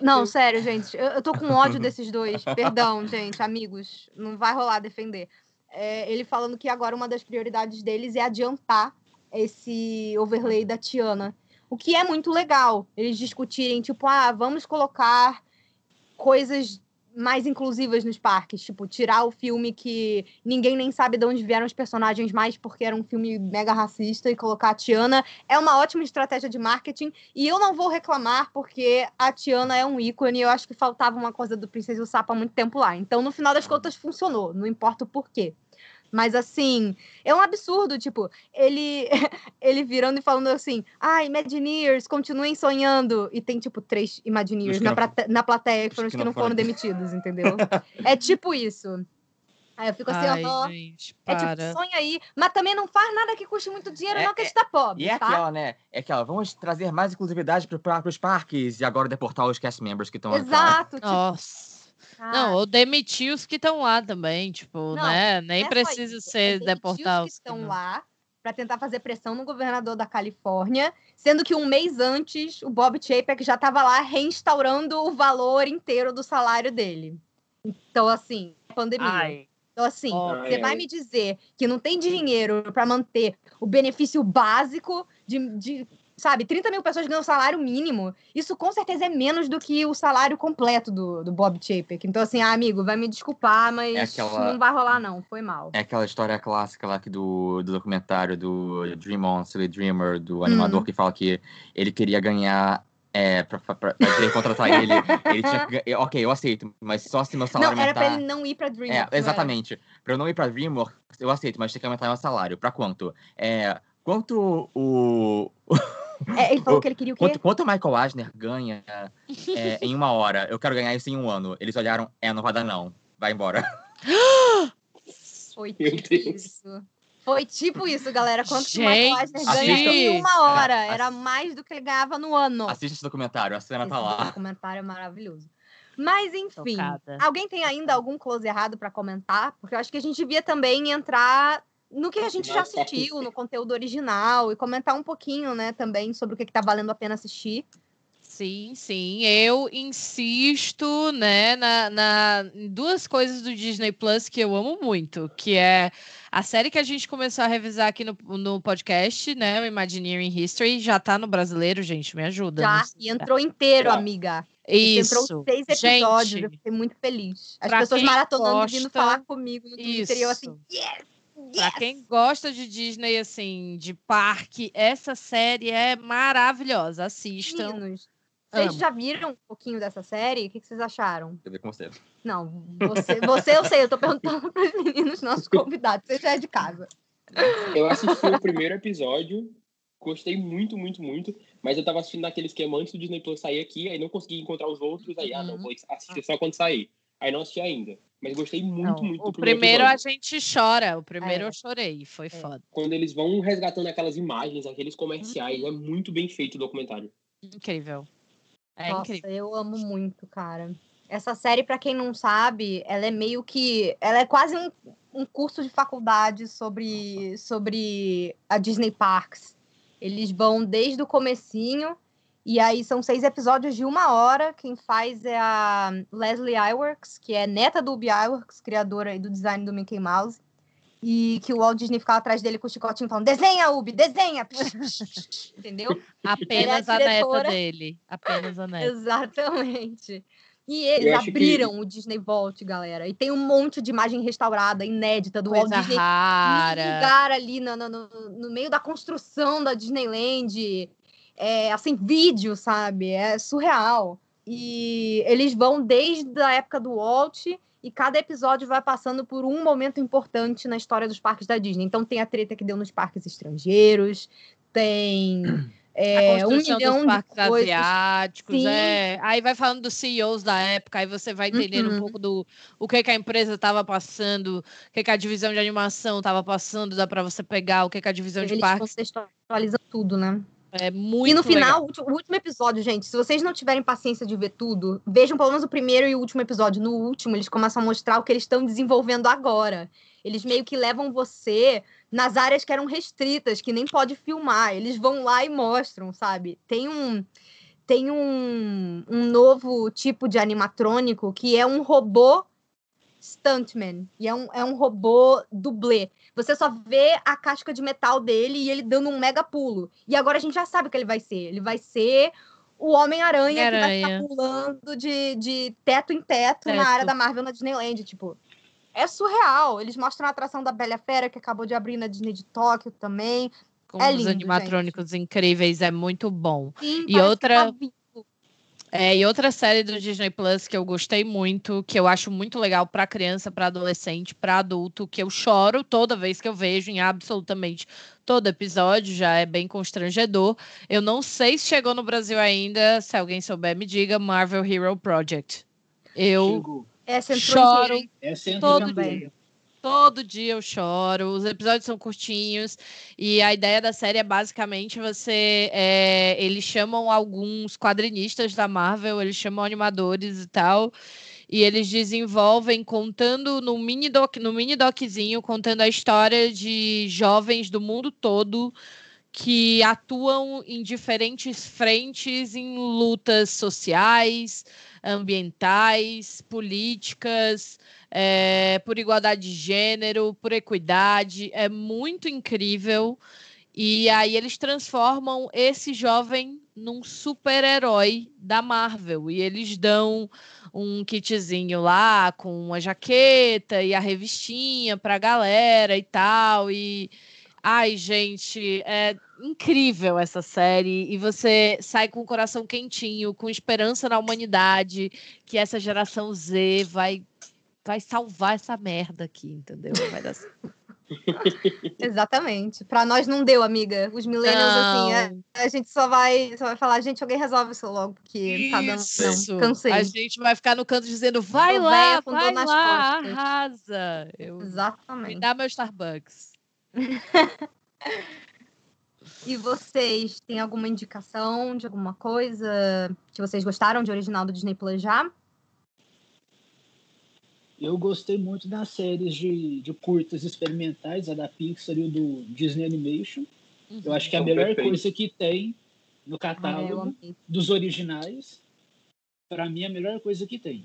não, sério, gente. Eu, eu tô com ódio desses dois. [LAUGHS] Perdão, gente, amigos. Não vai rolar defender. É, ele falando que agora uma das prioridades deles é adiantar esse overlay da Tiana. O que é muito legal. Eles discutirem, tipo, ah, vamos colocar coisas mais inclusivas nos parques, tipo, tirar o filme que ninguém nem sabe de onde vieram os personagens mais porque era um filme mega racista e colocar a Tiana é uma ótima estratégia de marketing e eu não vou reclamar porque a Tiana é um ícone e eu acho que faltava uma coisa do Princesa e o Sapo há muito tempo lá. Então, no final das contas, funcionou, não importa o porquê. Mas assim, é um absurdo, tipo, ele [LAUGHS] ele virando e falando assim: "Ah, Imagineers, continuem sonhando". E tem tipo três Imagineers na, não... na plateia que foram os que, não foram, foram [LAUGHS] demitidos, entendeu? é tipo isso. Aí eu fico assim, Ai, ó. Gente, é tipo, sonha aí, mas também não faz nada que custe muito dinheiro, é, não, que a gente tá pobre. E é tá? aquela, né? É aquela, vamos trazer mais inclusividade para os parques e agora deportar os cast members que estão lá. Exato, tipo, Nossa. Não, ou demitir os que estão lá também, tipo, não, né? Nem é precisa ser é deportar os que estão lá para tentar fazer pressão no governador da Califórnia, sendo que um mês antes o Bob Chapek já estava lá reinstaurando o valor inteiro do salário dele. Então, assim, pandemia. Ai. Então, assim, oh, você vai me dizer que não tem dinheiro para manter o benefício básico de, de sabe, 30 mil pessoas ganham salário mínimo. Isso com certeza é menos do que o salário completo do, do Bob Chapek. Então, assim, ah, amigo, vai me desculpar, mas é aquela... não vai rolar, não. Foi mal. É aquela história clássica lá que do, do documentário do Dream On, Silly Dreamer, do animador hum. que fala que ele queria ganhar é, pra, pra, pra contratar ele, ele tinha [LAUGHS] que. Ok, eu aceito, mas só se meu salário. Não, era aumentar... pra ele não ir pra DreamWorks. É, exatamente. Pra eu não ir pra DreamWorks, eu aceito, mas tem que aumentar meu salário. Pra quanto? É, quanto o. É, ele falou que ele queria o quê? Quanto, quanto o Michael Eisner ganha é, [LAUGHS] em uma hora? Eu quero ganhar isso em um ano. Eles olharam, é, não vai dar não. Vai embora. [GASPS] Foi tipo isso. Foi tipo isso, galera. Quanto Gente, o Michael Eisner ganha em uma hora? É, Era mais do que ele ganhava no ano. Assista esse documentário, a cena esse tá lá. Esse documentário é maravilhoso. Mas, enfim, Tocada. alguém tem ainda algum close errado para comentar? Porque eu acho que a gente devia também entrar no que a gente já assistiu, no conteúdo original, e comentar um pouquinho, né, também sobre o que, que tá valendo a pena assistir. Sim, sim. Eu insisto, né, na, na duas coisas do Disney Plus que eu amo muito, que é a série que a gente começou a revisar aqui no, no podcast, né, o Imagineering History, já tá no brasileiro, gente, me ajuda. Já, e entrou inteiro, amiga. Isso. Entrou seis episódios, gente, eu fiquei muito feliz. As pessoas maratonando gosta, vindo falar comigo no Twitter, isso. e eu assim, yes! Pra quem gosta de Disney, assim, de parque, essa série é maravilhosa. Assistam. Meninos, vocês já viram um pouquinho dessa série? O que, vocês acharam? Eu vi com você. Não, você, você eu sei, eu tô perguntando para os meninos, nossos convidados. Você já é de casa. Eu assisti o primeiro episódio, gostei muito, muito, muito. Mas eu tava assistindo naquele esquema antes do Disney Plus sair aqui, aí não consegui encontrar os outros. Aí, uhum. ah, não, uhum. vou assistir só quando sair. Aí não assisti ainda. Mas gostei muito, não, muito do O primeiro, a gente chora. O primeiro é. eu chorei. Foi é. foda. Quando eles vão resgatando aquelas imagens, aqueles comerciais, uhum. é muito bem feito o documentário. Incrível. É Nossa, incrível. eu amo muito, cara. Essa série, para quem não sabe, ela é meio que. Ela é quase um, um curso de faculdade sobre, sobre a Disney Parks. Eles vão desde o comecinho E aí são seis episódios de uma hora. Quem faz é a Leslie Iwerks, que é neta do Ubi Iwerks, criadora do design do Mickey Mouse. E que o Walt Disney ficava atrás dele com o chicotinho falando: desenha, Ubi, desenha! [LAUGHS] Entendeu? Apenas a, a neta dele. Apenas a neta. Exatamente. E eles abriram que... o Disney Vault, galera. E tem um monte de imagem restaurada, inédita do Coisa Walt Disney. Rara. Lugar ali no, no, no, meio da construção da Disneyland. É, assim, vídeo, sabe? É surreal. E eles vão desde a época do Walt e cada episódio vai passando por um momento importante na história dos parques da Disney. Então tem a treta que deu nos parques estrangeiros, tem [CLEARS THROAT] é, um milhão dos parques de coisas. asiáticos, Sim. é. Aí vai falando dos CEOs da época, aí você vai entendendo uhum. um pouco do o que, que a empresa estava passando, o que, que a divisão de animação estava passando, dá para você pegar, o que, que a divisão Eles de parques. contextualizam tudo, né? É muito E no final, o último episódio, gente, se vocês não tiverem paciência de ver tudo, vejam pelo menos o primeiro e o último episódio. No último, eles começam a mostrar o que eles estão desenvolvendo agora. Eles meio que levam você nas áreas que eram restritas, que nem pode filmar. Eles vão lá e mostram, sabe? Tem um tem um, um novo tipo de animatrônico que é um robô stuntman. E é um, é um robô dublê. Você só vê a casca de metal dele e ele dando um mega pulo. E agora a gente já sabe o que ele vai ser. Ele vai ser o Homem-Aranha que vai ficar pulando de, de teto em teto, teto, na área da Marvel na Disneyland. Tipo, é surreal. Eles mostram a atração da Bela Fera, que acabou de abrir na Disney de Tóquio também. Com é os lindo, animatrônicos gente. incríveis, é muito bom. Sim, e outra. Tá é, e outra série do Disney Plus que eu gostei muito, que eu acho muito legal para criança, para adolescente, para adulto, que eu choro toda vez que eu vejo em absolutamente todo episódio, já é bem constrangedor. Eu não sei se chegou no Brasil ainda, se alguém souber, me diga Marvel Hero Project. Eu Chegou. Essa choro Essa todo dia. Todo dia eu choro. Os episódios são curtinhos e a ideia da série é basicamente você. É, eles chamam alguns quadrinistas da Marvel, eles chamam animadores e tal e eles desenvolvem contando no mini doc, no mini doczinho contando a história de jovens do mundo todo que atuam em diferentes frentes em lutas sociais, ambientais, políticas, é, por igualdade de gênero, por equidade. É muito incrível. E aí eles transformam esse jovem num super-herói da Marvel. E eles dão um kitzinho lá com a jaqueta e a revistinha pra galera e tal. E Ai, gente, é incrível essa série e você sai com o coração quentinho, com esperança na humanidade, que essa geração Z vai vai salvar essa merda aqui, entendeu? Vai dar... [LAUGHS] Exatamente. Para nós não deu, amiga. Os millennials, assim, a, é, a, gente só vai, só vai falar, gente, alguém resolve isso logo, porque isso. tá dando. Não, cansei. A gente vai ficar no canto dizendo, vai lá, vai lá, costas. arrasa. Eu... Exatamente. Me dá meu Starbucks. [LAUGHS] e vocês têm alguma indicação de alguma coisa que vocês gostaram de original do Disney Plus já? Eu gostei muito das séries de, de curtas experimentais, a da Pixar e o do Disney Animation. Uhum. Eu acho que é a melhor perfeito. coisa que tem no catálogo ah, dos originais. Para mim, é a melhor coisa que tem.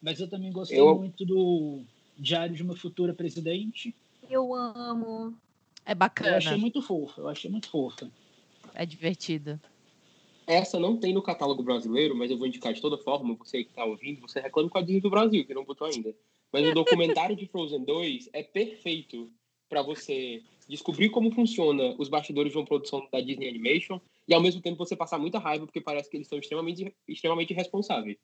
Mas eu também gostei eu... muito do Diário de uma Futura Presidente. Eu amo. É bacana. Eu achei muito fofa, eu achei muito fofa. É divertida. Essa não tem no catálogo brasileiro, mas eu vou indicar de toda forma. Você que está ouvindo, você reclama com a Disney do Brasil, que não botou ainda. Mas o documentário de Frozen 2 é perfeito para você descobrir como funciona os bastidores de uma produção da Disney Animation e ao mesmo tempo você passar muita raiva porque parece que eles são extremamente extremamente responsáveis.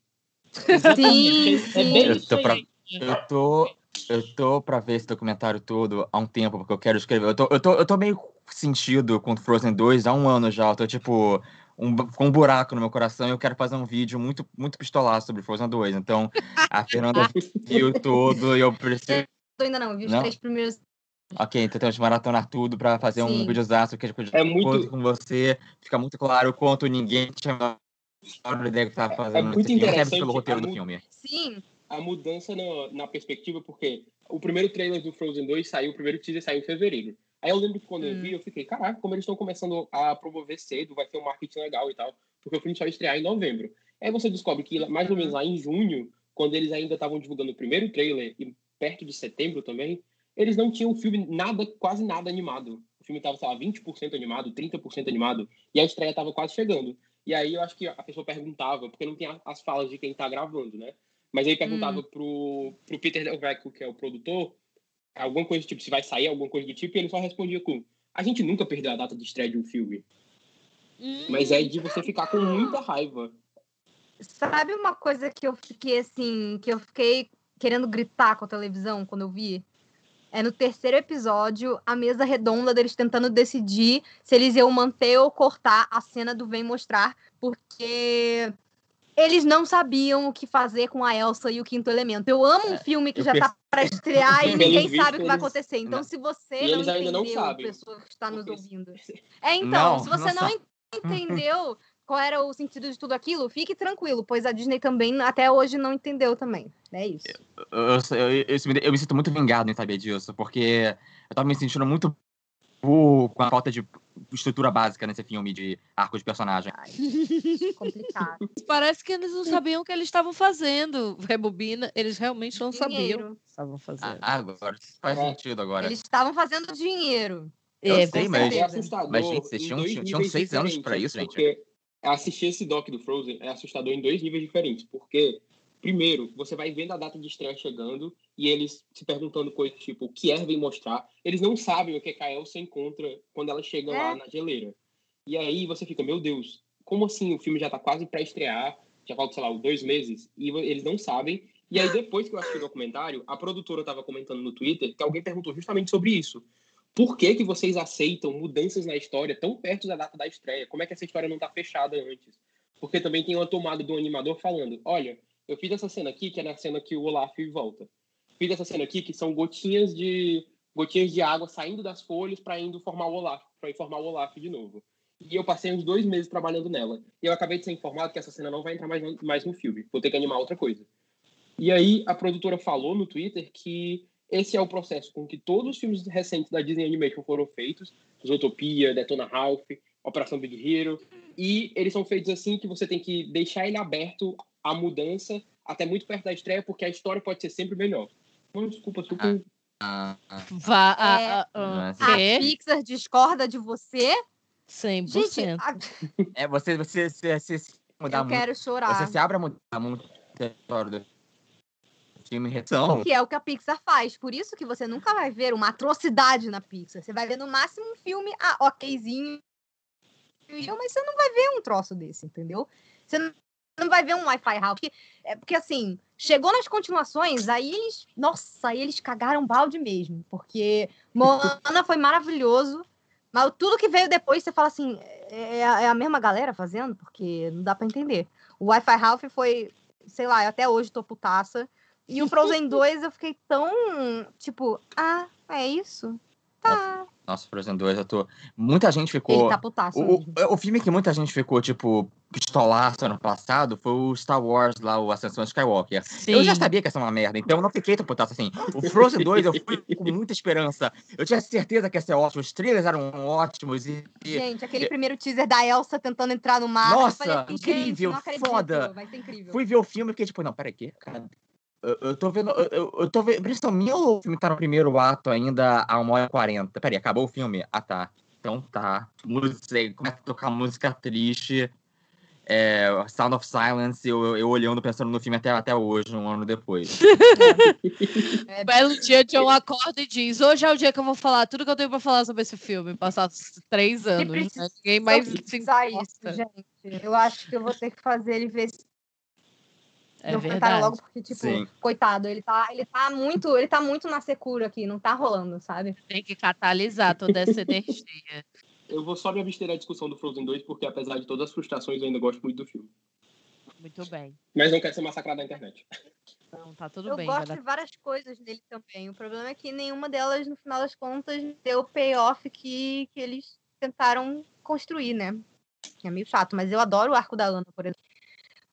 Sim, sim. É bem eu tô, pra, eu tô eu tô pra ver esse documentário todo há um tempo, porque eu quero escrever. Eu tô, eu tô, eu tô meio sentido com Frozen 2 há um ano já. Eu tô, tipo, um, com um buraco no meu coração e eu quero fazer um vídeo muito, muito pistolar sobre Frozen 2. Então, a Fernanda [LAUGHS] viu tudo e eu preciso. Eu ainda não, vi os não? três primeiros. Ok, então temos que maratonar tudo pra fazer Sim. um videozaço que é muito com você. Fica muito claro o quanto ninguém tinha a ideia que tava fazendo. É muito interessante. pelo roteiro do filme. Sim, a mudança na, na perspectiva, porque o primeiro trailer do Frozen 2 saiu, o primeiro teaser saiu em fevereiro. Aí eu lembro que quando hum. eu vi, eu fiquei, caraca, como eles estão começando a promover cedo, vai ter um marketing legal e tal. porque o filme só estrear em novembro. Aí você descobre que mais ou menos lá em junho, quando eles ainda estavam divulgando o primeiro trailer, e perto de setembro também, eles não tinham o filme nada, quase nada animado. O filme estava, sei lá, 20% animado, 30% animado, e a estreia estava quase chegando. E aí eu acho que a pessoa perguntava, porque não tem as falas de quem está gravando, né? Mas aí perguntava hum. pro, pro Peter Del Vecchio, que é o produtor, alguma coisa tipo, se vai sair, alguma coisa do tipo, e ele só respondia com: a gente nunca perdeu a data de estreia de um filme. Hum. Mas é de você ficar com muita raiva. Sabe uma coisa que eu fiquei assim, que eu fiquei querendo gritar com a televisão quando eu vi? É no terceiro episódio, a mesa redonda deles tentando decidir se eles iam manter ou cortar a cena do Vem Mostrar, porque eles não sabiam o que fazer com a Elsa e o Quinto Elemento. Eu amo um é, filme que já está penso... para estrear [LAUGHS] e ninguém sabe o que vai acontecer. Então, se você não entendeu, não pessoa que está nos ouvindo. É, então, não, se você não, não entendeu qual era o sentido de tudo aquilo, fique tranquilo, pois a Disney também até hoje não entendeu também. É isso. Eu, eu, eu, eu me sinto muito vingado em saber disso, porque eu tava me sentindo muito com a falta de estrutura básica nesse filme de arco de personagem. Ai, complicado. [LAUGHS] Parece que eles não sabiam o que eles estavam fazendo. Rebobina, eles realmente não dinheiro. sabiam o que estavam fazendo. Ah, agora faz é. sentido agora. Eles estavam fazendo dinheiro. Eu é, sei, mas, mas gente, vocês tinham, tinham seis anos para isso, gente. Porque assistir esse doc do Frozen é assustador em dois níveis diferentes. Porque, primeiro, você vai vendo a data de estreia chegando e eles se perguntando coisas tipo, o que é vem mostrar. Eles não sabem o que a Elsa encontra quando ela chega é. lá na geleira. E aí você fica, meu Deus, como assim o filme já tá quase para estrear? Já falta, sei lá, dois meses, e eles não sabem. E aí, depois que eu assisti o documentário, a produtora estava comentando no Twitter que alguém perguntou justamente sobre isso. Por que, que vocês aceitam mudanças na história tão perto da data da estreia? Como é que essa história não está fechada antes? Porque também tem uma tomada do animador falando: olha, eu fiz essa cena aqui, que é na cena que o Olaf volta. Fiz essa cena aqui, que são gotinhas de gotinhas de água saindo das folhas para indo formar o Olaf, para informar o Olaf de novo. E eu passei uns dois meses trabalhando nela. E eu acabei de ser informado que essa cena não vai entrar mais, mais no filme. Vou ter que animar outra coisa. E aí a produtora falou no Twitter que esse é o processo com que todos os filmes recentes da Disney Animation foram feitos, Zootopia, Detona Ralph, Operação Big Hero, e eles são feitos assim que você tem que deixar ele aberto à mudança até muito perto da estreia, porque a história pode ser sempre melhor. Uma desculpa super... Ah, ah, Vá, é, ah, ah, a Pixar discorda de você? 100%. Gente, a... É, você, você, você, você, você mudar Eu muito. quero chorar. Você se abre a mudar muito a história filme reação. Que é o que a Pixar faz. Por isso que você nunca vai ver uma atrocidade na Pixar. Você vai ver no máximo um filme, ah, okzinho. Mas você não vai ver um troço desse, entendeu? Você não vai ver um Wi-Fi. Porque, é, porque assim, chegou nas continuações, aí eles. Nossa, aí eles cagaram balde mesmo. Porque Moana foi maravilhoso. Mas tudo que veio depois, você fala assim, é, é a mesma galera fazendo? Porque não dá para entender. O Wi-Fi Ralph foi, sei lá, até hoje tô putaça. E o Frozen [LAUGHS] 2 eu fiquei tão, tipo, ah, é isso? Tá. Nossa, Frozen 2, eu tô. Muita gente ficou. Ele tá putaço o, o, filme que muita gente ficou, tipo, pistolaço ano passado foi o Star Wars lá, o Ascensão Skywalker. Sim. Eu já sabia que ia ser uma merda, então eu não fiquei tão putaço assim. O Frozen 2 eu fui com muita esperança. Eu tinha certeza que ia ser ótimo, os trailers eram ótimos. E, gente, aquele primeiro teaser da Elsa tentando entrar no mar. Nossa, falei, incrível, foda. Vai ser incrível. Fui ver o filme e fiquei tipo, não, peraí, que? Cara, eu, tô vendo. Eu, eu tô vendo. Minha ou o filme tá no primeiro ato ainda a 1 hora e 40? Peraí, acabou o filme? Ah, tá. Então tá. Música, começa a tocar música triste. É, Sound of Silence, eu, eu olhando, pensando no filme até, até hoje, um ano depois. [LAUGHS] é, belo dia, John acorda e diz: Hoje é o dia que eu vou falar tudo que eu tenho pra falar sobre esse filme, passados três anos. Né? Ninguém mais se importa. Isso, gente. Eu acho que eu vou ter que fazer ele ver é não verdade. logo porque, tipo, Sim. coitado, ele tá, ele tá muito, ele tá muito na secura aqui, não tá rolando, sabe? Tem que catalisar toda essa energia. [LAUGHS] Eu vou só me abster da discussão do Frozen 2, porque apesar de todas as frustrações, eu ainda gosto muito do filme. Muito bem. Mas não quero ser massacrado na internet. Não, tá tudo eu bem. Eu gosto de várias coisas dele também. O problema é que nenhuma delas, no final das contas, deu o payoff que, que eles tentaram construir, né? É meio chato, mas eu adoro o arco da Ana, por exemplo.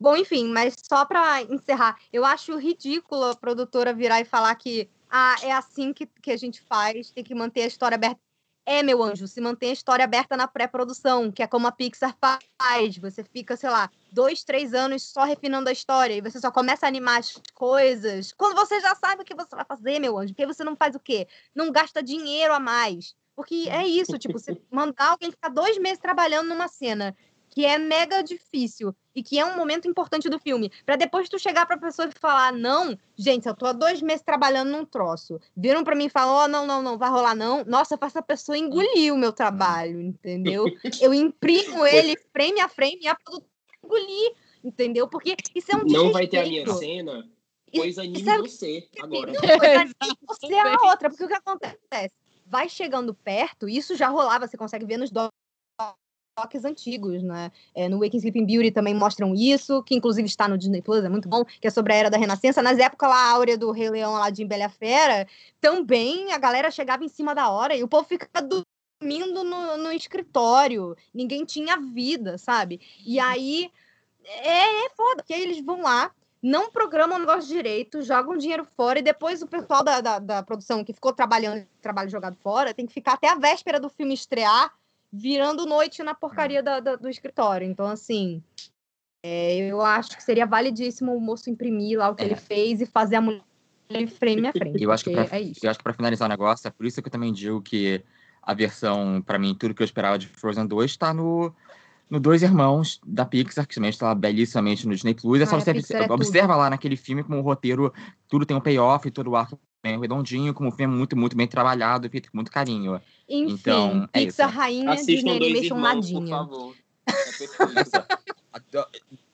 Bom, enfim, mas só para encerrar, eu acho ridículo a produtora virar e falar que ah, é assim que, que a gente faz, tem que manter a história aberta. É, meu anjo, se mantém a história aberta na pré-produção, que é como a Pixar faz. Você fica, sei lá, dois, três anos só refinando a história e você só começa a animar as coisas quando você já sabe o que você vai fazer, meu anjo. Porque você não faz o quê? Não gasta dinheiro a mais. Porque é isso, tipo, você mandar alguém ficar dois meses trabalhando numa cena que é mega difícil e que é um momento importante do filme, para depois tu chegar pra pessoa e falar, não, gente, eu tô há dois meses trabalhando num troço. Viram para mim e falaram, ó, oh, não, não, não, vai rolar não. Nossa, eu faço a pessoa engolir o meu trabalho, entendeu? [LAUGHS] Eu imprimo ele frame a frame e a produção engolir, entendeu? Porque isso é um Não vai ter a minha cena, pois anime é... você agora. [LAUGHS] você é a outra, porque o que acontece? Vai chegando perto, isso já rolava, você consegue ver nos toques antigos, né? É, no Waking Sleeping Beauty também mostram isso, que inclusive está no Disney Plus, é muito bom, que é sobre a Era da Renascença. Nas épocas lá, áurea do Rei Leão lá de Bela Fera, também a galera chegava em cima da hora e o povo fica dormindo no, no escritório, ninguém tinha vida, sabe? E aí é, é foda, porque aí eles vão lá, não programam o negócio direito, jogam dinheiro fora e depois o pessoal da, da, da produção que ficou trabalhando, trabalho jogado fora, tem que ficar até a véspera do filme estrear virando noite na porcaria da, da, do escritório. Então, assim, é, eu acho que seria validíssimo o moço imprimir lá o que é. ele fez e fazer a mulher frame a frente. Eu acho, que pra, é eu acho que para finalizar o negócio, é por isso que eu também digo que a versão, para mim, tudo que eu esperava de Frozen 2 está no, no Dois Irmãos da Pixar, que também está belíssimamente no Disney Plus. É só você é observa lá naquele filme como o roteiro, tudo tem um payoff, todo o arco bem redondinho, como o filme é muito, muito bem trabalhado, feito com muito carinho. Enfim, então, é Pixar isso. rainha Assistam Disney Animation nadinha. Por favor. É eu,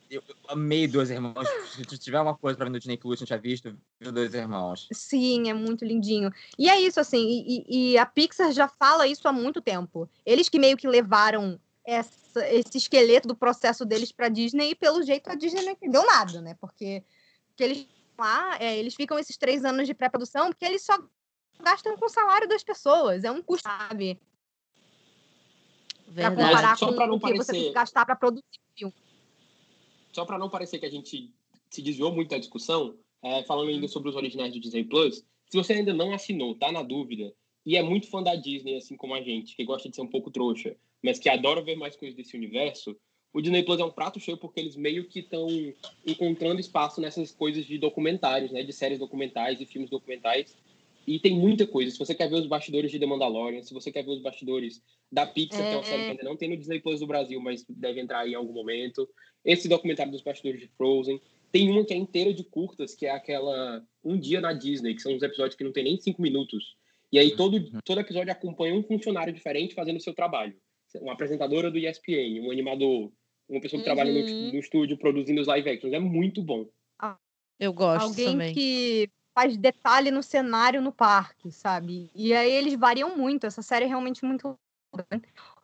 eu amei Dois Irmãos. Se tiver uma coisa para ver no Disney Plus, não tinha visto, Dois Irmãos. Sim, é muito lindinho. E é isso, assim, e, e, a Pixar já fala isso há muito tempo. Eles que meio que levaram essa, esse esqueleto do processo deles para Disney e pelo jeito a Disney não entendeu nada, né? Porque, porque eles lá, é, eles ficam esses três anos de pré-produção porque eles só gastam com o salário das pessoas. É um custo, sabe? Para comparar com o que parecer... você tem que gastar para produzir filme. Só para não parecer que a gente se desviou muito da discussão, é, falando ainda sobre os originais do Disney Plus, se você ainda não assinou, tá na dúvida, e é muito fã da Disney, assim como a gente, que gosta de ser um pouco trouxa, mas que adora ver mais coisas desse universo, o Disney Plus é um prato cheio porque eles meio que estão encontrando espaço nessas coisas de documentários, né? De séries documentais e filmes documentais. E tem muita coisa. Se você quer ver os bastidores de The Mandalorian, se você quer ver os bastidores da Pixar, que é uma série que ainda não tem no Disney Plus do Brasil, mas deve entrar aí em algum momento. Esse documentário dos bastidores de Frozen. Tem uma que é inteira de curtas, que é aquela Um Dia na Disney, que são uns episódios que não tem nem cinco minutos. E aí todo, uhum. todo episódio acompanha um funcionário diferente fazendo o seu trabalho uma apresentadora do ESPN, um animador, uma pessoa que uhum. trabalha no, uhum. no, estúdio produzindo os live actions. É muito bom. Ah, eu gosto Alguém também. que faz detalhe no cenário no parque, sabe? E aí eles variam muito. Essa série é realmente muito.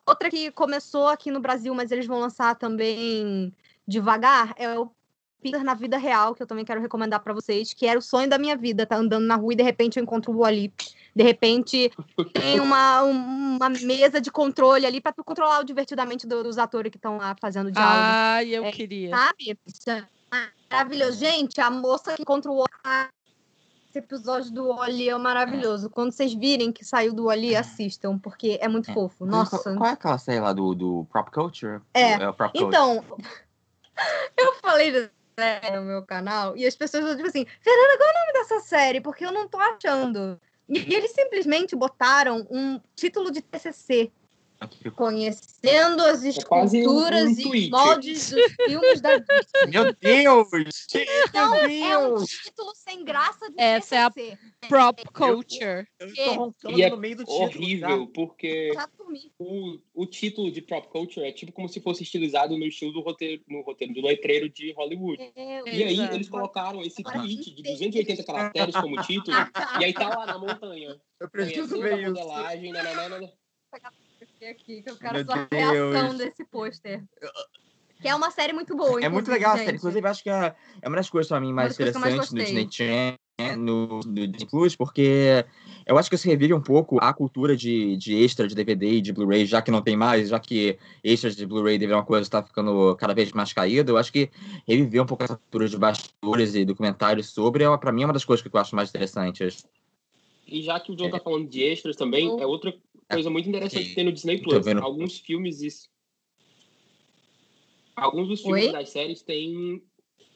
Outra que começou aqui no Brasil, mas eles vão lançar também devagar, é o Peter na vida real, que eu também quero recomendar para vocês, que era o sonho da minha vida, tá andando na rua e de repente eu encontro o Wally de repente, tem uma, [LAUGHS] uma mesa de controle ali para tu controlar o divertidamente dos atores que estão lá fazendo diálogo. Ah, eu é, queria. Sabe? É maravilhoso. Gente, a moça que controlou esse episódio do Oli é maravilhoso. Quando vocês virem que saiu do Oli, assistam, porque é muito é. fofo. Nossa. Qual, qual, é aquela série lá do, do Prop Culture? É. é Prop então, [LAUGHS] eu falei no meu canal e as pessoas vão tipo assim, Fernanda, qual é o nome dessa série? Porque eu não tô achando. E eles simplesmente botaram um título de TCC Conhecendo as é esculturas um, um e moldes dos filmes da Disney. Meu Deus! Então, Meu Deus. é um título sem graça de Essa TCC. é a prop culture. Eu, eu e é no meio do título, horrível, tá? porque o, o título de prop culture é tipo como se fosse estilizado no estilo do roteiro, no roteiro do letreiro de Hollywood. É, e aí eles colocaram esse tweet de 280 caracteres como título, e aí tá lá na montanha. Eu preciso ver isso. Modelagem, nananana aqui, que eu quero Meu sua Deus. reação desse pôster. Que é uma série muito boa. É muito legal a série. Inclusive, acho que é, é uma das coisas para mim mais interessantes do Disney Channel, no, no Disney Plus, porque eu acho que isso revive um pouco a cultura de, de extra de DVD e de Blu-ray, já que não tem mais, já que extras de Blu-ray devido uma coisa estar ficando cada vez mais caída. Eu acho que reviver um pouco essa cultura de bastidores e documentários sobre, é, para mim, é uma das coisas que eu acho mais interessantes. E já que o John é. tá falando de extras também, é outra coisa muito interessante Ok. que tem no Disney Plus. vendo. Alguns filmes. Isso... Alguns dos filmes Oi? das séries têm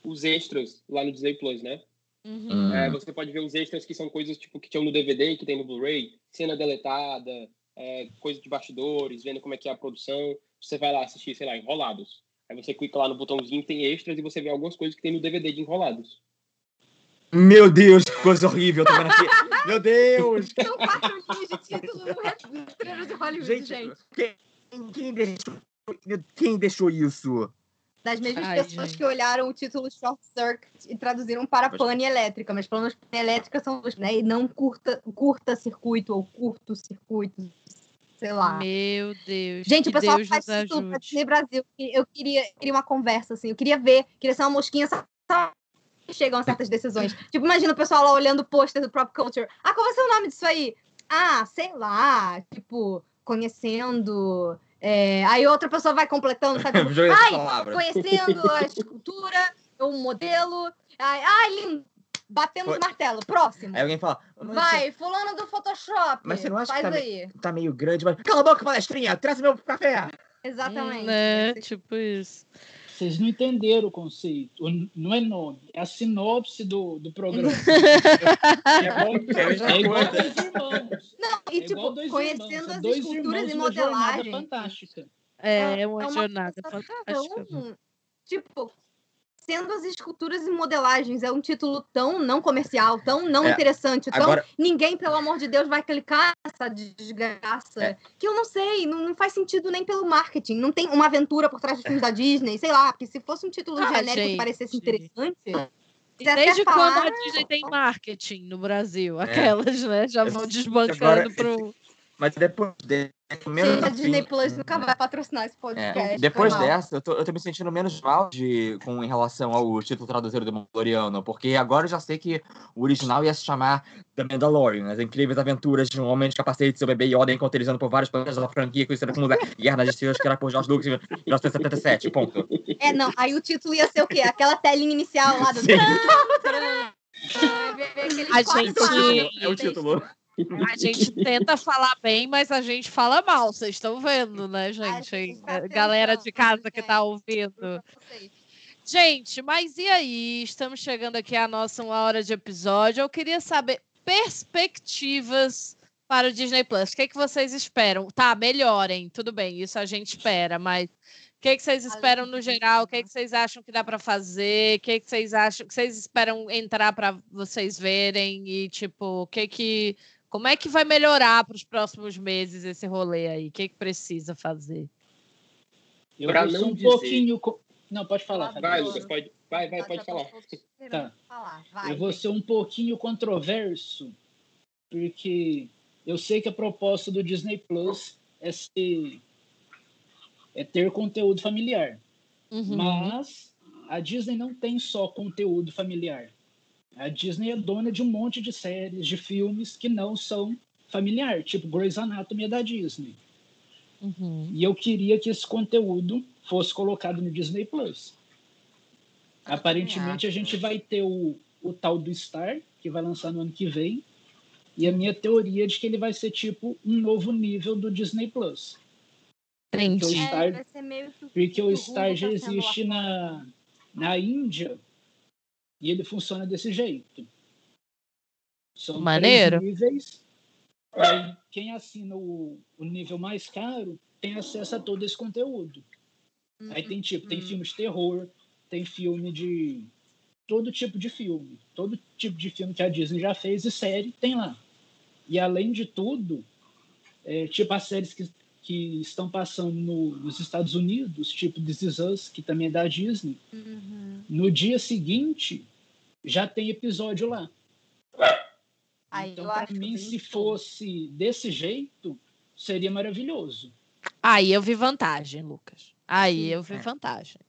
os extras lá no Disney Plus, né? Uhum. Hum. É, você pode ver os extras que são coisas tipo que tinham no DVD, que tem no Blu-ray, cena deletada, é, coisa de bastidores, vendo como é que é a produção. Você vai lá assistir, sei lá, Enrolados. Aí você clica lá no botãozinho, tem extras e você vê algumas coisas que tem no DVD de Enrolados. Meu Deus, que coisa horrível. Tô vendo aqui. Meu Deus. São quatro linhas de título no Red- nos de Hollywood, gente. Gente, quem, quem deixou, quem deixou isso? Das mesmas Ai, pessoas gente. que olharam o título Short Circuit e traduziram para Mas- pane elétrica, mas planos pane elétrica são os, né? E não curta, curta circuito ou curto circuito, sei lá. Meu Deus. Gente, que o pessoal Deus faz ajude. Disney Brasil. Eu queria, queria uma conversa, assim. Eu queria ver, queria ser uma mosquinha. Chegam a certas decisões. Tipo, imagina o pessoal lá olhando o pôster do Prop Culture. Ah, qual vai ser o nome disso aí? Ah, sei lá. Tipo, conhecendo. é, Aí outra pessoa vai completando, sabe? [LAUGHS] Tipo, ai, conhecendo a escultura, o modelo. Ai, ai lindo. Batemos Foi. o martelo. Próximo. Aí alguém fala, "Mas Vai, fulano do Photoshop. Mas você não acha que Faz tá aí. tá meio grande, mas. Cala a boca, palestrinha! Traz meu café! Exatamente. Hum, né? Tipo isso. Vocês não entenderam o conceito. Não é nome, é a sinopse do, do programa. [LAUGHS] É igual, é igual dois irmãos. Não, e É tipo, conhecendo irmãos, as dois esculturas e jornada modelagem. fantástica. É, é uma, é jornada coisa fantástica. tão, tipo, sendo as esculturas e modelagens, é um título tão não comercial, tão não É, interessante, tão Agora, ninguém, pelo amor de Deus, vai clicar nessa desgraça. É. Que eu não sei, não, não faz sentido nem pelo marketing. Não tem uma aventura por trás dos filmes da Disney, sei lá, porque se fosse um título Ah, genérico gente. que parecesse interessante. E desde falar, quando a Disney tem marketing no Brasil? É. Aquelas, né? Já vão Agora, desbancando pro. Mas depois de, menos Gente, a assim, Disney Plus nunca vai patrocinar esse é, podcast. depois foi mal. dessa, eu tô, eu tô me sentindo menos mal de, com, em relação ao título traduzido do Mandaloriano, porque agora eu já sei que o original ia se chamar The Mandalorian, as incríveis aventuras de um homem de capacete, seu bebê Yoda encontrizando por vários planetas da franquia, conhecida como Guerra [LAUGHS] nas Estrelas, que era por George Lucas em 1977, ponto. É, não, aí o título ia ser o quê? Aquela telinha inicial lá do. Sim. [LAUGHS] A gente- É o título. A [LAUGHS] gente tenta falar bem, mas a gente fala mal. Vocês estão vendo, né, gente? gente tá Galera tentando, de casa que tá gente. ouvindo. Gente, mas e aí? Estamos chegando aqui à nossa uma hora de episódio. Eu queria saber perspectivas para o Disney Plus. O que, é que vocês esperam? Tá, melhorem, tudo bem, isso a gente espera, mas o que, é que vocês esperam no geral? O que, é que vocês acham que dá para fazer? O que, é que vocês acham que vocês esperam entrar para vocês verem? E, tipo, o que que. Como é que vai melhorar para os próximos meses esse rolê aí? O que, que precisa fazer? Eu Pra vou ser não um dizer- pouquinho. Não, pode falar. Fabrício. Vai. Lucas, pode. Vai, vai, pode Já falar. Tá. falar. Vai, Eu vou ser um pouquinho controverso, porque eu sei que a proposta do Disney Plus é, ser, é ter conteúdo familiar. Uhum. Mas a Disney não tem só conteúdo familiar. A Disney é dona de um monte de séries, de filmes que não são familiar, tipo Grey's Anatomy é da Disney. Uhum. E eu queria que esse conteúdo fosse colocado no Disney Plus. Aparentemente a gente vai ter o, o tal do Star, que vai lançar no ano que vem. E a minha teoria é de que ele vai ser tipo um novo nível do Disney Plus. Entendi. Então, É, Star- que Porque o Star tá já sendo existe na, na Índia e ele funciona desse jeito. São Maneiro. níveis. Quem assina o, o nível mais caro tem acesso a todo esse conteúdo. Aí tem tipo, tem Uhum. filme de terror, tem filme de todo tipo de filme, todo tipo de filme que a Disney já fez e série tem lá. E além de tudo, é, tipo as séries que, que estão passando no- nos Estados Unidos, tipo This Is Us, que também é da Disney, Uhum. no dia seguinte já tem episódio lá. Aí então, para mim, se fosse desse jeito, seria maravilhoso. Aí eu vi vantagem, Lucas. Aí eu vi É. vantagem.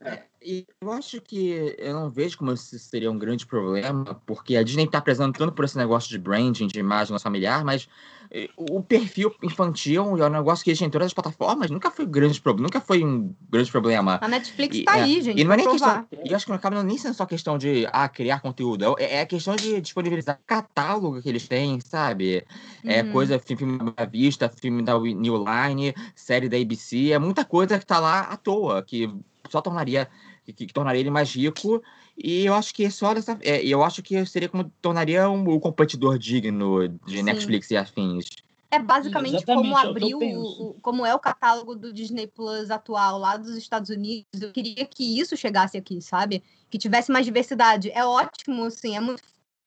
E eu acho que eu não vejo como isso seria um grande problema, porque a Disney tá prezando tanto por esse negócio de branding, de imagem familiar, mas o perfil infantil é um negócio que existe em todas as plataformas, nunca foi um grande problema, nunca foi um grande problema. A Netflix e, tá é, aí, gente. E não é nem provar. questão. E acho que não acaba nem sendo só questão de ah, criar conteúdo. É, é questão de disponibilizar catálogo que eles têm, sabe? É uhum. coisa, filme da Vista, filme da New Line, série da ABC, é muita coisa que tá lá à toa, que só tornaria. Que, que tornaria ele mais rico e eu acho que só dessa. É, eu acho que seria como tornaria um, um competidor digno de Sim. Netflix e afins. É basicamente Exatamente, como abriu, o, como é o catálogo do Disney Plus atual lá dos Estados Unidos. Eu queria que isso chegasse aqui, sabe? Que tivesse mais diversidade. É ótimo, assim, é muito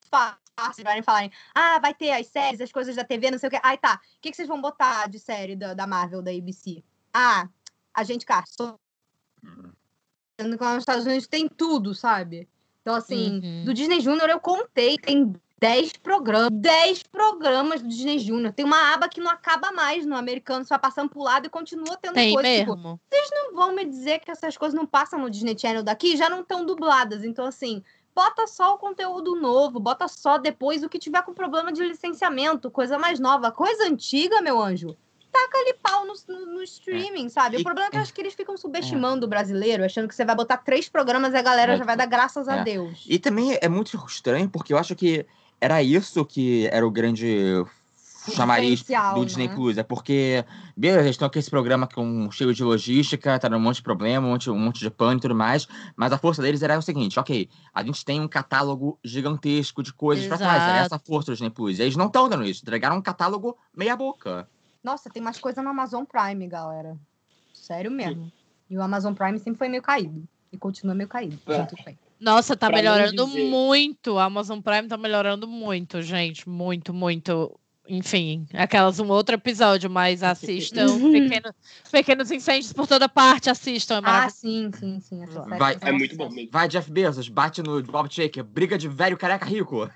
fácil para falarem, ah, vai ter as séries, as coisas da TV, não sei o quê. Ai, tá. O que, que vocês vão botar de série da, da Marvel, da ABC? Ah, a gente Carson. Hum que lá nos Estados Unidos tem tudo, sabe? Então, assim, uhum. do Disney Junior eu contei, tem 10 programas, 10 programas do Disney Junior. Tem uma aba que não acaba mais no americano, só passando pro lado e continua tendo tem coisa. Tipo, mesmo. Tipo, vocês não vão me dizer que essas coisas não passam no Disney Channel daqui já não estão dubladas. Então, assim, bota só o conteúdo novo, bota só depois o que tiver com problema de licenciamento, coisa mais nova. Coisa antiga, meu anjo taca ali pau no, no, no streaming, é. sabe? O problema é que eu acho que eles ficam subestimando é. o brasileiro, achando que você vai botar três programas e a galera é. já vai dar graças a é. Deus. E também é muito estranho, porque eu acho que era isso que era o grande chamariz do Disney né? Plus. É porque, beleza, eles estão aqui esse programa com cheio de logística, tá dando um monte de problema, um monte, um monte de pano e tudo mais. Mas a força deles era o seguinte: ok, a gente tem um catálogo gigantesco de coisas Exato. pra trás. Era essa a força do Disney Plus. E eles não estão dando isso, entregaram um catálogo meia-boca. Nossa, tem mais coisa no Amazon Prime, galera. Sério mesmo. E o Amazon Prime sempre foi meio caído. E continua meio caído. É. Nossa, tá pra melhorando muito. A Amazon Prime tá melhorando muito, gente. Muito, muito enfim, aquelas um outro episódio, mas [LAUGHS] assistam pequeno, Pequenos Incêndios por toda parte, assistam. É ah, sim, sim, sim. Vai, é muito bom mesmo. Vai, Jeff Bezos, bate no Bob Shaker, briga de velho careca rico.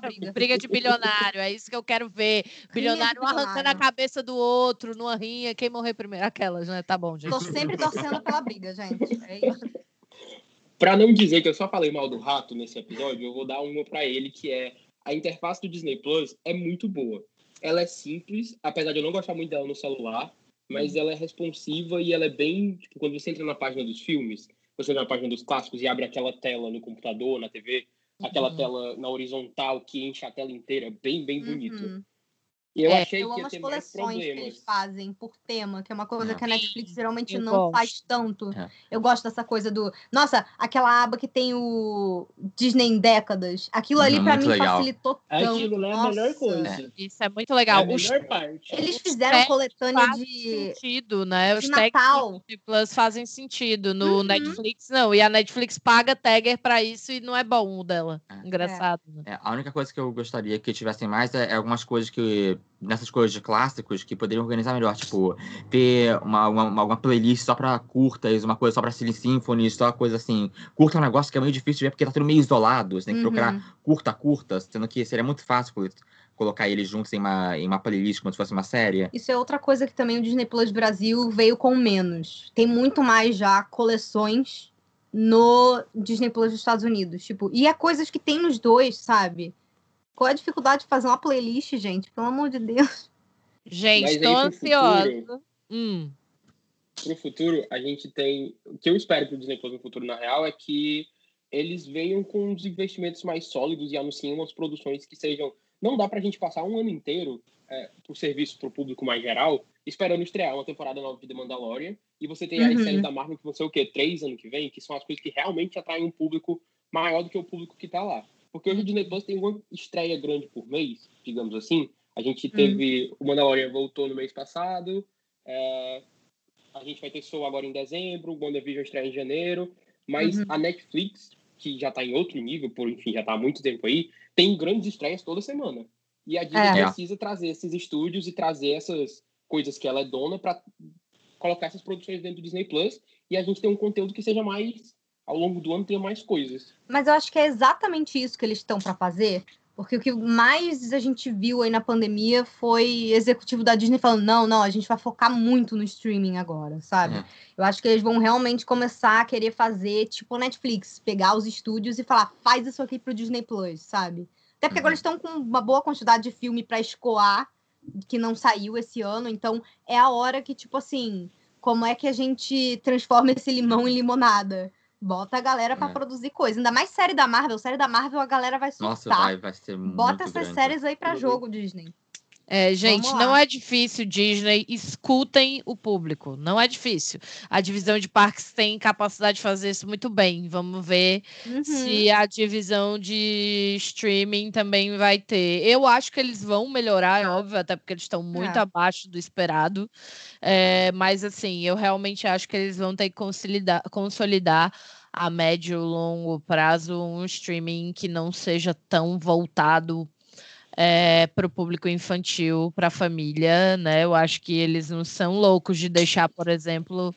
briga. [LAUGHS] briga de bilionário, é isso que eu quero ver. Bilionário, um arrancando a cabeça do outro numa rinha, quem morrer primeiro, aquelas, né? Tá bom, gente. Tô sempre torcendo pela briga, gente. É isso. Pra não dizer que eu só falei mal do rato nesse episódio, eu vou dar uma para ele que é a interface do Disney Plus é muito boa. Ela é simples, apesar de eu não gostar muito dela no celular, mas ela é responsiva e ela é bem. Tipo, quando você entra na página dos filmes, você entra na página dos clássicos e abre aquela tela no computador, na TV, aquela uhum. tela na horizontal que enche a tela inteira, bem, bem bonito. Uhum. E eu é, achei eu que amo as coleções que eles fazem por tema, que é uma coisa é. que a Netflix geralmente eu não gosto. faz tanto. É. Eu gosto dessa coisa do. Nossa, aquela aba que tem o Disney em décadas. Aquilo ali, uhum, para mim, legal. facilitou tanto. Aquilo é a melhor coisa. Isso é muito legal. É a melhor parte. Eles fizeram coletânea de. sentido, né? Os Natal. Plus fazem sentido. No uhum. Netflix, não. E a Netflix paga tagger para isso e não é bom o dela. É. Engraçado. Né? a única coisa que eu gostaria que tivessem mais é algumas coisas que nessas coisas de clássicos que poderiam organizar melhor, tipo, ter uma, uma, uma playlist só pra curtas, uma coisa só pra Silly Symphony, só coisa assim. Curta é um negócio que é meio difícil de ver porque tá tudo meio isolado, você tem que uhum. procurar curta, curta, sendo que seria muito fácil colocar eles juntos em uma, em uma playlist como se fosse uma série. Isso é outra coisa que também o Disney Plus Brasil veio com menos. Tem muito mais já coleções no Disney Plus dos Estados Unidos, tipo, e é coisas que tem nos dois, sabe? Qual é a dificuldade de fazer uma playlist, gente? Pelo amor de Deus. Gente, estou ansiosa. Futuro, hum. Pro futuro, a gente tem. O que eu espero pro Disney Plus no futuro, na real, é que eles venham com os investimentos mais sólidos e anunciem umas produções que sejam. Não dá pra gente passar um ano inteiro é, por serviço pro público mais geral, esperando estrear uma temporada nova de The Mandalorian, e você tem uhum. as séries da Marvel que vão ser o quê? Três anos que vem, que são as coisas que realmente atraem um público maior do que o público que tá lá. Porque hoje o Disney Plus tem uma estreia grande por mês, digamos assim. A gente hum. teve. Hum. O Mandalorian voltou no mês passado. É, a gente vai ter Soul agora em dezembro. O WandaVision estreia em janeiro. Mas uhum. a Netflix, que já está em outro nível, por enfim, já está há muito tempo aí, tem grandes estreias toda semana. E a Disney é. precisa trazer esses estúdios e trazer essas coisas que ela é dona para colocar essas produções dentro do Disney Plus e a gente ter um conteúdo que seja mais ao longo do ano tenha mais coisas. Mas eu acho que é exatamente isso que eles estão para fazer, porque o que mais a gente viu aí na pandemia foi executivo da Disney falando: não, não, a gente vai focar muito no streaming agora, sabe? É. Eu acho que eles vão realmente começar a querer fazer tipo Netflix, pegar os estúdios e falar: faz isso aqui pro Disney Plus, sabe? Até porque uhum. agora eles estão com uma boa quantidade de filme para escoar que não saiu esse ano. Então, é a hora que, tipo assim, como é que a gente transforma esse limão em limonada? Bota a galera para É. produzir coisa. Ainda mais série da Marvel. Série da Marvel, a galera vai surtar. Nossa, vai, vai ser muito Bota essas grande. séries aí pra Uhum. jogo, Disney. É, gente, não é difícil, Disney. Escutem o público. Não é difícil. A divisão de parques tem capacidade de fazer isso muito bem. Vamos ver Uhum. se a divisão de streaming também vai ter. Eu acho que eles vão melhorar, é óbvio, até porque eles estão muito É. abaixo do esperado. É, mas, assim, eu realmente acho que eles vão ter que consolidar, consolidar a médio e longo prazo um streaming que não seja tão voltado para o público infantil, para a família, né? Eu acho que eles não são loucos de deixar, por exemplo,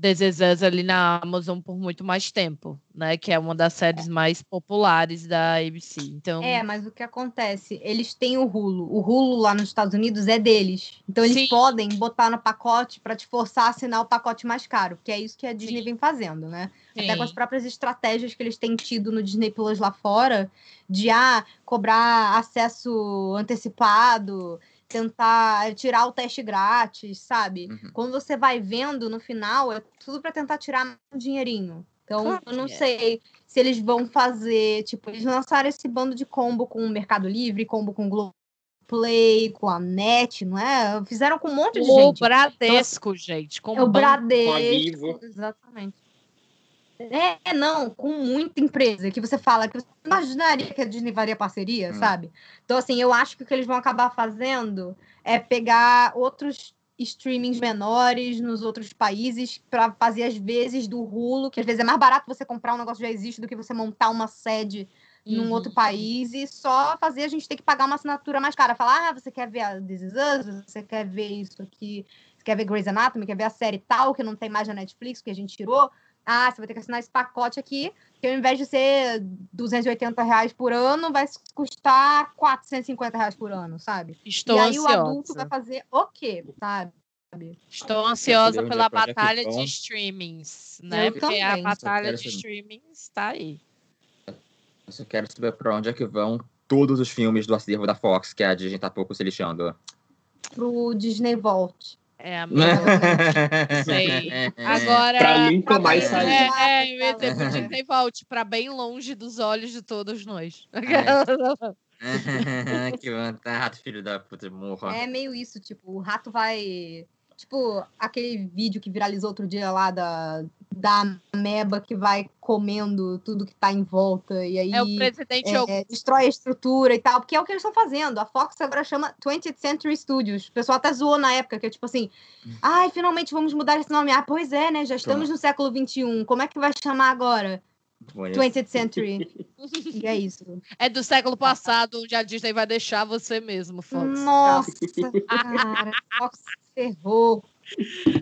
This Is Us ali na Amazon por muito mais tempo, né? Que é uma das séries mais populares da ABC. Então, É, mas o que acontece? Eles têm o Hulu. O Hulu lá nos Estados Unidos é deles. Então eles Sim. podem botar no pacote para te forçar a assinar o pacote mais caro, que é isso que a Disney Sim. vem fazendo, né? Até com as sim. próprias estratégias que eles têm tido no Disney Plus lá fora, de ah, cobrar acesso antecipado, tentar tirar o teste grátis, sabe? Uhum. Quando você vai vendo no final, é tudo para tentar tirar um dinheirinho. Então, Claro eu não é. sei se eles vão fazer, tipo, eles lançaram esse bando de combo com o Mercado Livre, combo com o Globoplay, com a NET, não é? Fizeram com um monte de O gente. Bradesco, gente. Com É o. Bradesco. Vivo. Exatamente. É, não, com muita empresa que você fala que você imaginaria que a Disney faria parceria, Hum. sabe? Então, assim, eu acho que o que eles vão acabar fazendo é pegar outros streamings menores nos outros países para fazer as vezes do Hulu, que às vezes é mais barato você comprar um negócio que já existe do que você montar uma sede num Uhum. outro país e só fazer a gente ter que pagar uma assinatura mais cara. Falar, ah, você quer ver a This Is Us, você quer ver isso aqui, você quer ver Grey's Anatomy, quer ver a série tal, que não tem mais na Netflix, que a gente tirou. Ah, você vai ter que assinar esse pacote aqui, que ao invés de ser 280 reais por ano, vai custar 450 reais por ano, sabe? Estou e aí o adulto ansiosa. vai fazer o quê, sabe? Estou ansiosa pela batalha de streamings, né? Eu Porque a também. batalha Só de streamings está aí. Eu só quero saber pra onde é que vão todos os filmes do acervo da Fox, que a Disney tá pouco se lixando. Pro Disney Vault. É a [LAUGHS] minha. Sei. Agora. Pra nunca mais é, sair. É, eu ia dizer pro É. Disney Vault, para bem longe dos olhos de todos nós. [LAUGHS] [LAUGHS] que vontade, filho da puta, morra. É meio isso, tipo, o rato vai. Tipo, aquele vídeo que viralizou outro dia lá da, da ameba que vai comendo tudo que tá em volta. E aí É o presidente é, Augusto. destrói a estrutura e tal, porque é o que eles estão fazendo. A Fox agora chama 20th Century Studios. O pessoal até zoou na época, que é tipo assim, ai, finalmente vamos mudar esse nome. Ah, pois é, né? Já estamos no século XXI. Como é que vai chamar agora? Bonito. 20th Century. e é isso. É do século passado, onde a Disney vai deixar você mesmo, Fox. Nossa, [LAUGHS] cara, Fox ferrou.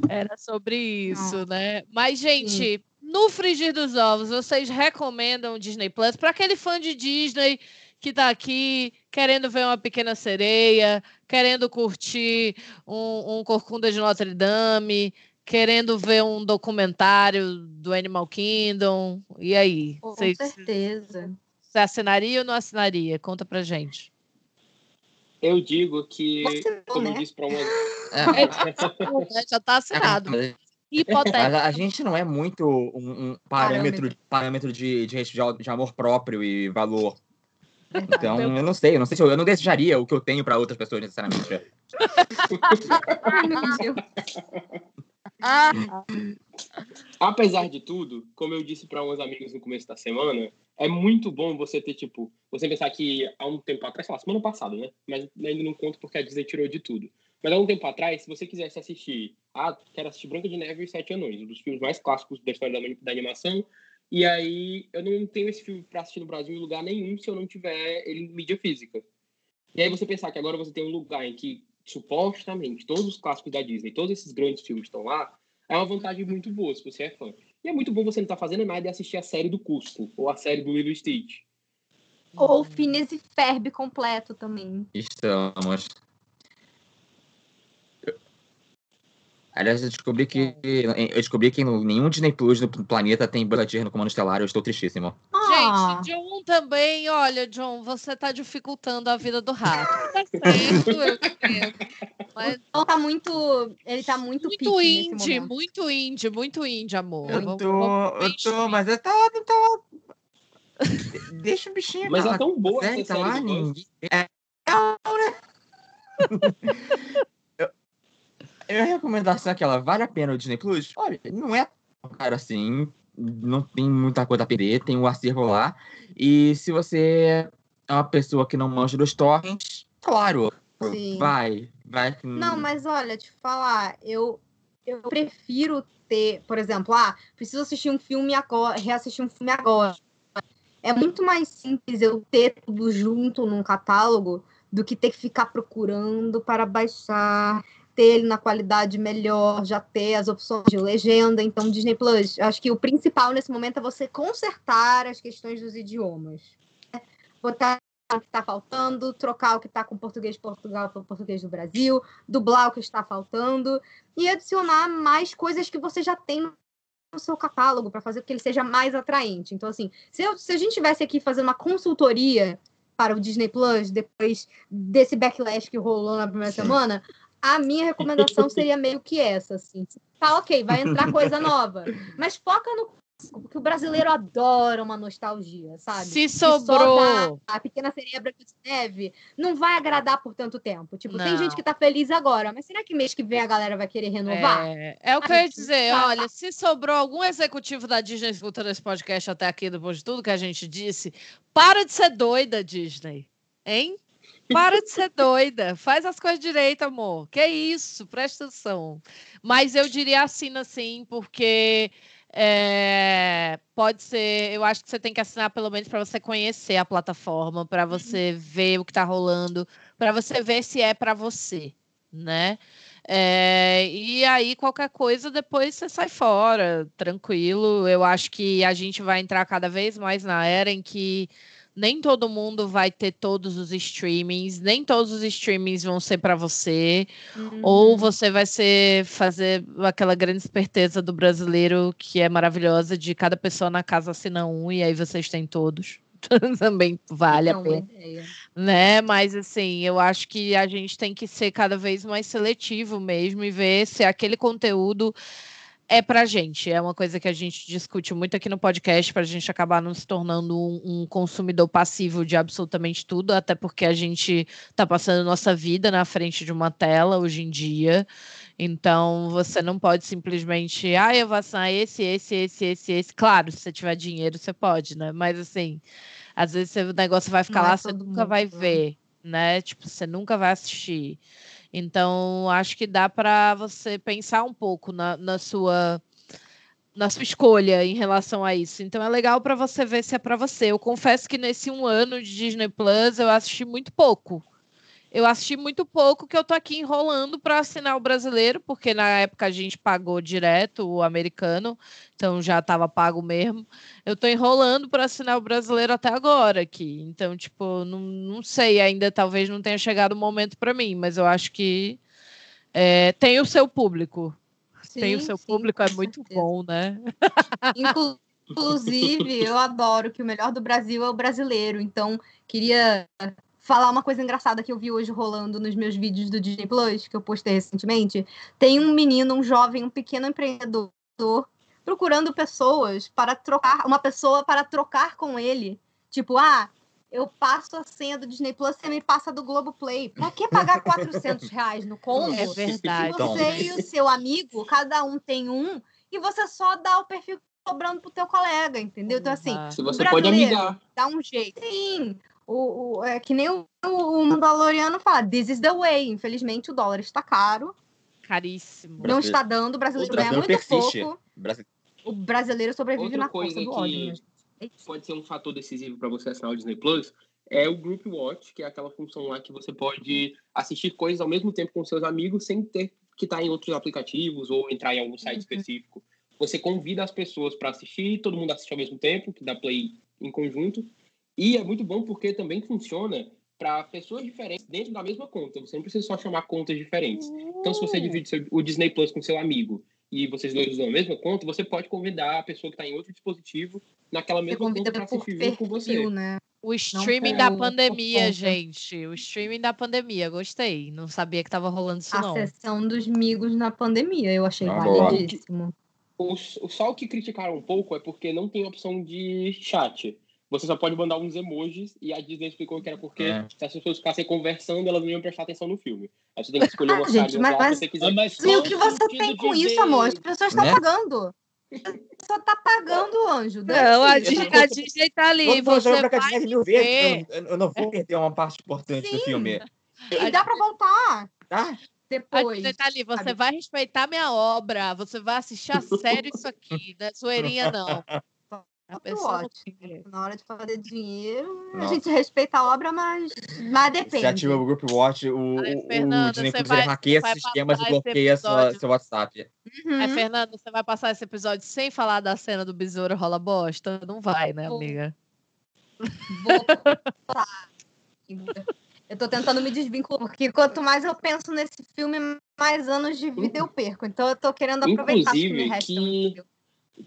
Era sobre isso, né? Mas, gente, no frigir dos ovos, vocês recomendam o Disney Plus para aquele fã de Disney que tá aqui querendo ver uma pequena sereia, querendo curtir um, um Corcunda de Notre Dame, querendo ver um documentário do Animal Kingdom. E aí? Com Vocês certeza. você assinaria ou não assinaria? Conta pra gente. Eu digo que, como eu né? disse pra uma. É, Já tá assinado. Hipotético. mas a gente não é muito um, um parâmetro, parâmetro de, de, de, de amor próprio e valor. Então, eu não sei, eu não sei se eu, eu não desejaria o que eu tenho pra outras pessoas necessariamente. Ai, meu Deus. [LAUGHS] Ah, Apesar de tudo, como eu disse para uns amigos no começo da semana, é muito bom você ter, tipo, você pensar que há um tempo atrás, sei lá, semana passada, né? Mas ainda não conto porque a Disney tirou de tudo. Mas há um tempo atrás, se você quisesse assistir, ah, quero assistir Branca de Neve e Sete Anões, um dos filmes mais clássicos da história da, da animação, e aí eu não tenho esse filme para assistir no Brasil em lugar nenhum se eu não tiver ele em mídia física. E aí você pensar que agora você tem um lugar em que supostamente todos os clássicos da Disney, todos esses grandes filmes estão lá, é uma vantagem muito boa se você é fã. E é muito bom você não estar fazendo nada e assistir a série do Cusco ou a série do Lilo e Stitch. Ou Phineas e Ferb completo também. Estamos. Aliás, eu descobri que. Eu descobri que no- nenhum Disney Plus no planeta tem Buzz no comando estelar, eu estou tristíssimo. Ah, Gente, John também, olha, John, você tá dificultando a vida do rato. Tá [LAUGHS] certo, eu entendo. Mas... Então tá muito. Ele tá muito Muito indie, muito indie, muito indie, amor. Eu tô, eu tô, mas eu tô, eu tô... Deixa o bichinho. Mas é tão boa essa série lá, ninguém. É, é, [LAUGHS] eu, eu recomendação é aquela, vale a pena o Disney Plus? Olha, não é cara assim, não tem muita coisa a perder, tem o acervo lá. E se você é uma pessoa que não manja dos torrents, claro, Sim. vai, vai. Não, mas olha, te falar, eu, eu prefiro ter, por exemplo, ah, preciso assistir um filme agora, reassistir um filme agora. É muito mais simples eu ter tudo junto num catálogo do que ter que ficar procurando para baixar, ter ele na qualidade melhor, já ter as opções de legenda. Então, Disney Plus, acho que o principal nesse momento é você consertar as questões dos idiomas. Né? Botar o que está faltando, trocar o que está com português de Portugal para português do Brasil, dublar o que está faltando e adicionar mais coisas que você já tem no seu catálogo para fazer com que ele seja mais atraente. Então, assim, se, eu, se a gente tivesse aqui fazendo uma consultoria para o Disney Plus depois desse backlash que rolou na primeira Sim. semana, a minha recomendação [LAUGHS] seria meio que essa, assim. Tá ok, vai entrar coisa nova, mas foca no porque o brasileiro adora uma nostalgia, sabe? Se sobrou. a pequena sereia branca de neve não vai agradar por tanto tempo. Tipo, não. tem gente que tá feliz agora, mas será que mês que vem a galera vai querer renovar? É, é o que eu ia dizer. Tá... Olha, se sobrou algum executivo da Disney escutando esse podcast até aqui, depois de tudo que a gente disse, para de ser doida, Disney. Hein? Para de ser doida, faz as coisas direito, amor. Que isso, presta atenção. Mas eu diria assina sim, porque é, pode ser. Eu acho que você tem que assinar pelo menos para você conhecer a plataforma, para uhum. você ver o que está rolando, para você ver se é para você, né? É, e aí, qualquer coisa, depois você sai fora, tranquilo. Eu acho que a gente vai entrar cada vez mais na era em que nem todo mundo vai ter todos os streamings, nem todos os streamings vão ser para você, uhum. ou você vai ser fazer aquela grande esperteza do brasileiro que é maravilhosa de cada pessoa na casa assina um e aí vocês têm todos. [LAUGHS] Também vale Não, a pena, né? Mas assim, eu acho que a gente tem que ser cada vez mais seletivo mesmo e ver se aquele conteúdo é pra gente. É uma coisa que a gente discute muito aqui no podcast, para a gente acabar não se tornando um, um, consumidor passivo de absolutamente tudo, até porque a gente está passando nossa vida na frente de uma tela hoje em dia. Então, você não pode simplesmente, ah, eu vou assinar esse, esse, esse, esse, esse. Claro, se você tiver dinheiro, você pode, né? Mas assim, às vezes o negócio vai ficar não lá, é você nunca mundo, vai né? ver, né? Tipo, você nunca vai assistir. Então, acho que dá para você pensar um pouco na, na, sua na sua escolha em relação a isso. Então, é legal para você ver se é para você. Eu confesso que nesse um ano de Disney Plus eu assisti muito pouco eu assisti muito pouco que eu tô aqui enrolando para assinar o brasileiro, porque na época a gente pagou direto o americano, então já estava pago mesmo. Eu tô enrolando para assinar o brasileiro até agora aqui. Então, tipo, não, não sei, ainda talvez não tenha chegado o momento para mim, mas eu acho que é, tem o seu público. Sim, tem o seu sim, público, é muito certeza. bom, né? Inclusive, eu adoro que o melhor do Brasil é o brasileiro, então queria falar uma coisa engraçada que eu vi hoje rolando nos meus vídeos do Disney Plus, que eu postei recentemente. Tem um menino, um jovem, um pequeno empreendedor procurando pessoas para trocar, uma pessoa para trocar com ele. Tipo, ah, eu passo a senha do Disney Plus, você me passa do Globoplay. Pra que pagar 400 reais no combo? É verdade. Se você e o seu amigo, cada um tem um, e você só dá o perfil cobrando pro teu colega, entendeu? Então, assim, Se você pode amigar. dá um jeito. Sim, o, o, é que nem o, o Mandaloriano fala, this is the way. Infelizmente, o dólar está caro. Caríssimo. Não está dando, o brasileiro, ganha muito persiste. pouco. O brasileiro sobrevive Outra na coisa força do ódio. Né? Pode ser um fator decisivo para você assinar o Disney Plus é o Group Watch, que é aquela função lá que você pode assistir coisas ao mesmo tempo com seus amigos sem ter que estar em outros aplicativos ou entrar em algum site uhum. específico. Você convida as pessoas para assistir, todo mundo assiste ao mesmo tempo, que dá play em conjunto, e é muito bom porque também funciona para pessoas diferentes dentro da mesma conta. Você não precisa só chamar contas diferentes. Então, se você hum. divide seu, o Disney Plus com seu amigo e vocês dois usam a mesma conta, você pode convidar a pessoa que está em outro dispositivo naquela mesma conta para assistir junto com você. perfil, né? O streaming da pandemia, gente. O streaming da pandemia, gostei. Não sabia que tava rolando isso, A não. sessão dos migos na pandemia, eu achei Ah, validíssimo. O, o só o que criticaram um pouco é porque não tem opção de chat. Você só pode mandar uns emojis e a Disney explicou que era porque É. se as pessoas ficassem conversando, elas não iam prestar atenção no filme. Aí você tem que escolher uma Ah, gente, mas- mas- você Ah, quiser. mas E o que você tem com isso, ver- amor? As pessoas estão Né? pagando. A pessoa tá pagando, anjo. Não, a. Disney, a Disney tá ali. Vou Você vai mil ver. vezes. Eu, eu não vou perder uma parte importante do Sim. filme. E dá pra voltar Tá? A depois. Disney tá ali. Você sabe? vai respeitar minha obra. Você vai assistir a sério isso aqui. Não é zoeirinha, não. [LAUGHS] A Muito pessoa ótimo. Na hora de fazer dinheiro, a Nossa. gente respeita a obra, mas, mas Você depende. ativa o Group Watch, o, Ai, o, Fernanda, o Disney vai- hackeia vai sistemas e bloqueia sua, seu WhatsApp. Uhum. Aí, Fernando, você vai passar esse episódio sem falar da cena do besouro rola bosta? Não vai, né, amiga? Vou. Eu tô tentando me desvincular, porque quanto mais eu penso nesse filme, mais anos de vida eu perco. Então eu tô querendo aproveitar os que me Inclusive, que-?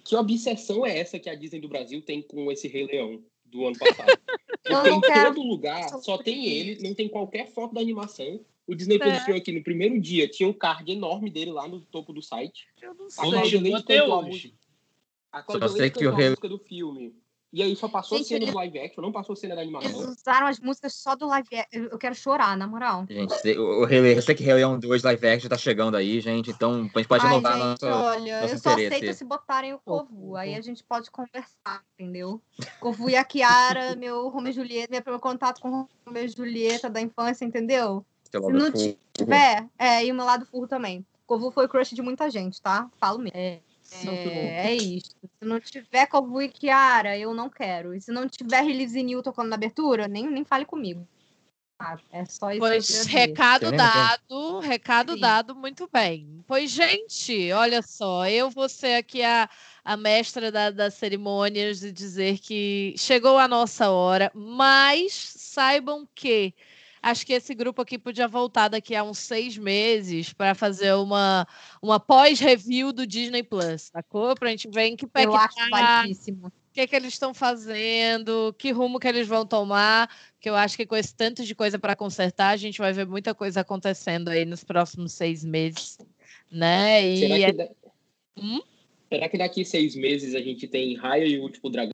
Que obsessão é essa que a Disney do Brasil tem com esse Rei Leão do ano passado? [LAUGHS] Porque não em todo lugar só tem ele, não tem qualquer foto da animação. O Disney Plus É. aqui no primeiro dia, tinha um card enorme dele lá no topo do site. Eu não A sei. A hoje. música. A Só Cláudia sei Leite que cantou o a Rei- música do filme. E aí só passou Gente, cena ele- do live action, não passou cena da Eles animação. usaram as músicas só do live. ac- Eu quero chorar, na moral. Gente, o, Rei Leão- eu sei que Rei Leão 2 live action tá chegando aí, gente. Então a gente pode Ai, renovar gente, nosso. olha, nosso eu só interesse. aceito se botarem o Kovu. Aí a gente pode conversar, entendeu? Kovu e a Kiara, [LAUGHS] meu Romeo e Julieta, meu primeiro contato com o Romeo e Julieta da infância, entendeu? Se não tiver, é, e o meu lado furro também. Kovu foi crush de muita gente, tá? Falo mesmo. É, é, é isso. Se não tiver Kovu e Kiara, eu não quero. E se não tiver Release New tocando na abertura, nem, nem fale comigo. Ah, é só isso. Pois, que eu queria dizer. recado tempo. dado, recado Sim. dado, muito bem. Pois, gente, olha só, eu vou ser aqui a, a mestra da- das cerimônias de dizer que chegou a nossa hora, mas saibam que acho que esse grupo aqui podia voltar daqui a uns seis meses para fazer uma, uma pós-review do Disney Plus, sacou? Pra gente ver em que pé Eu que acho tá, o que, que eles estão fazendo, que rumo que eles vão tomar, que eu acho que com esse tanto de coisa para consertar, a gente vai ver muita coisa acontecendo aí nos próximos seis meses, né? E Será é- que, da- Hum? Será que daqui seis meses a gente tem Raya e o Último Dragão?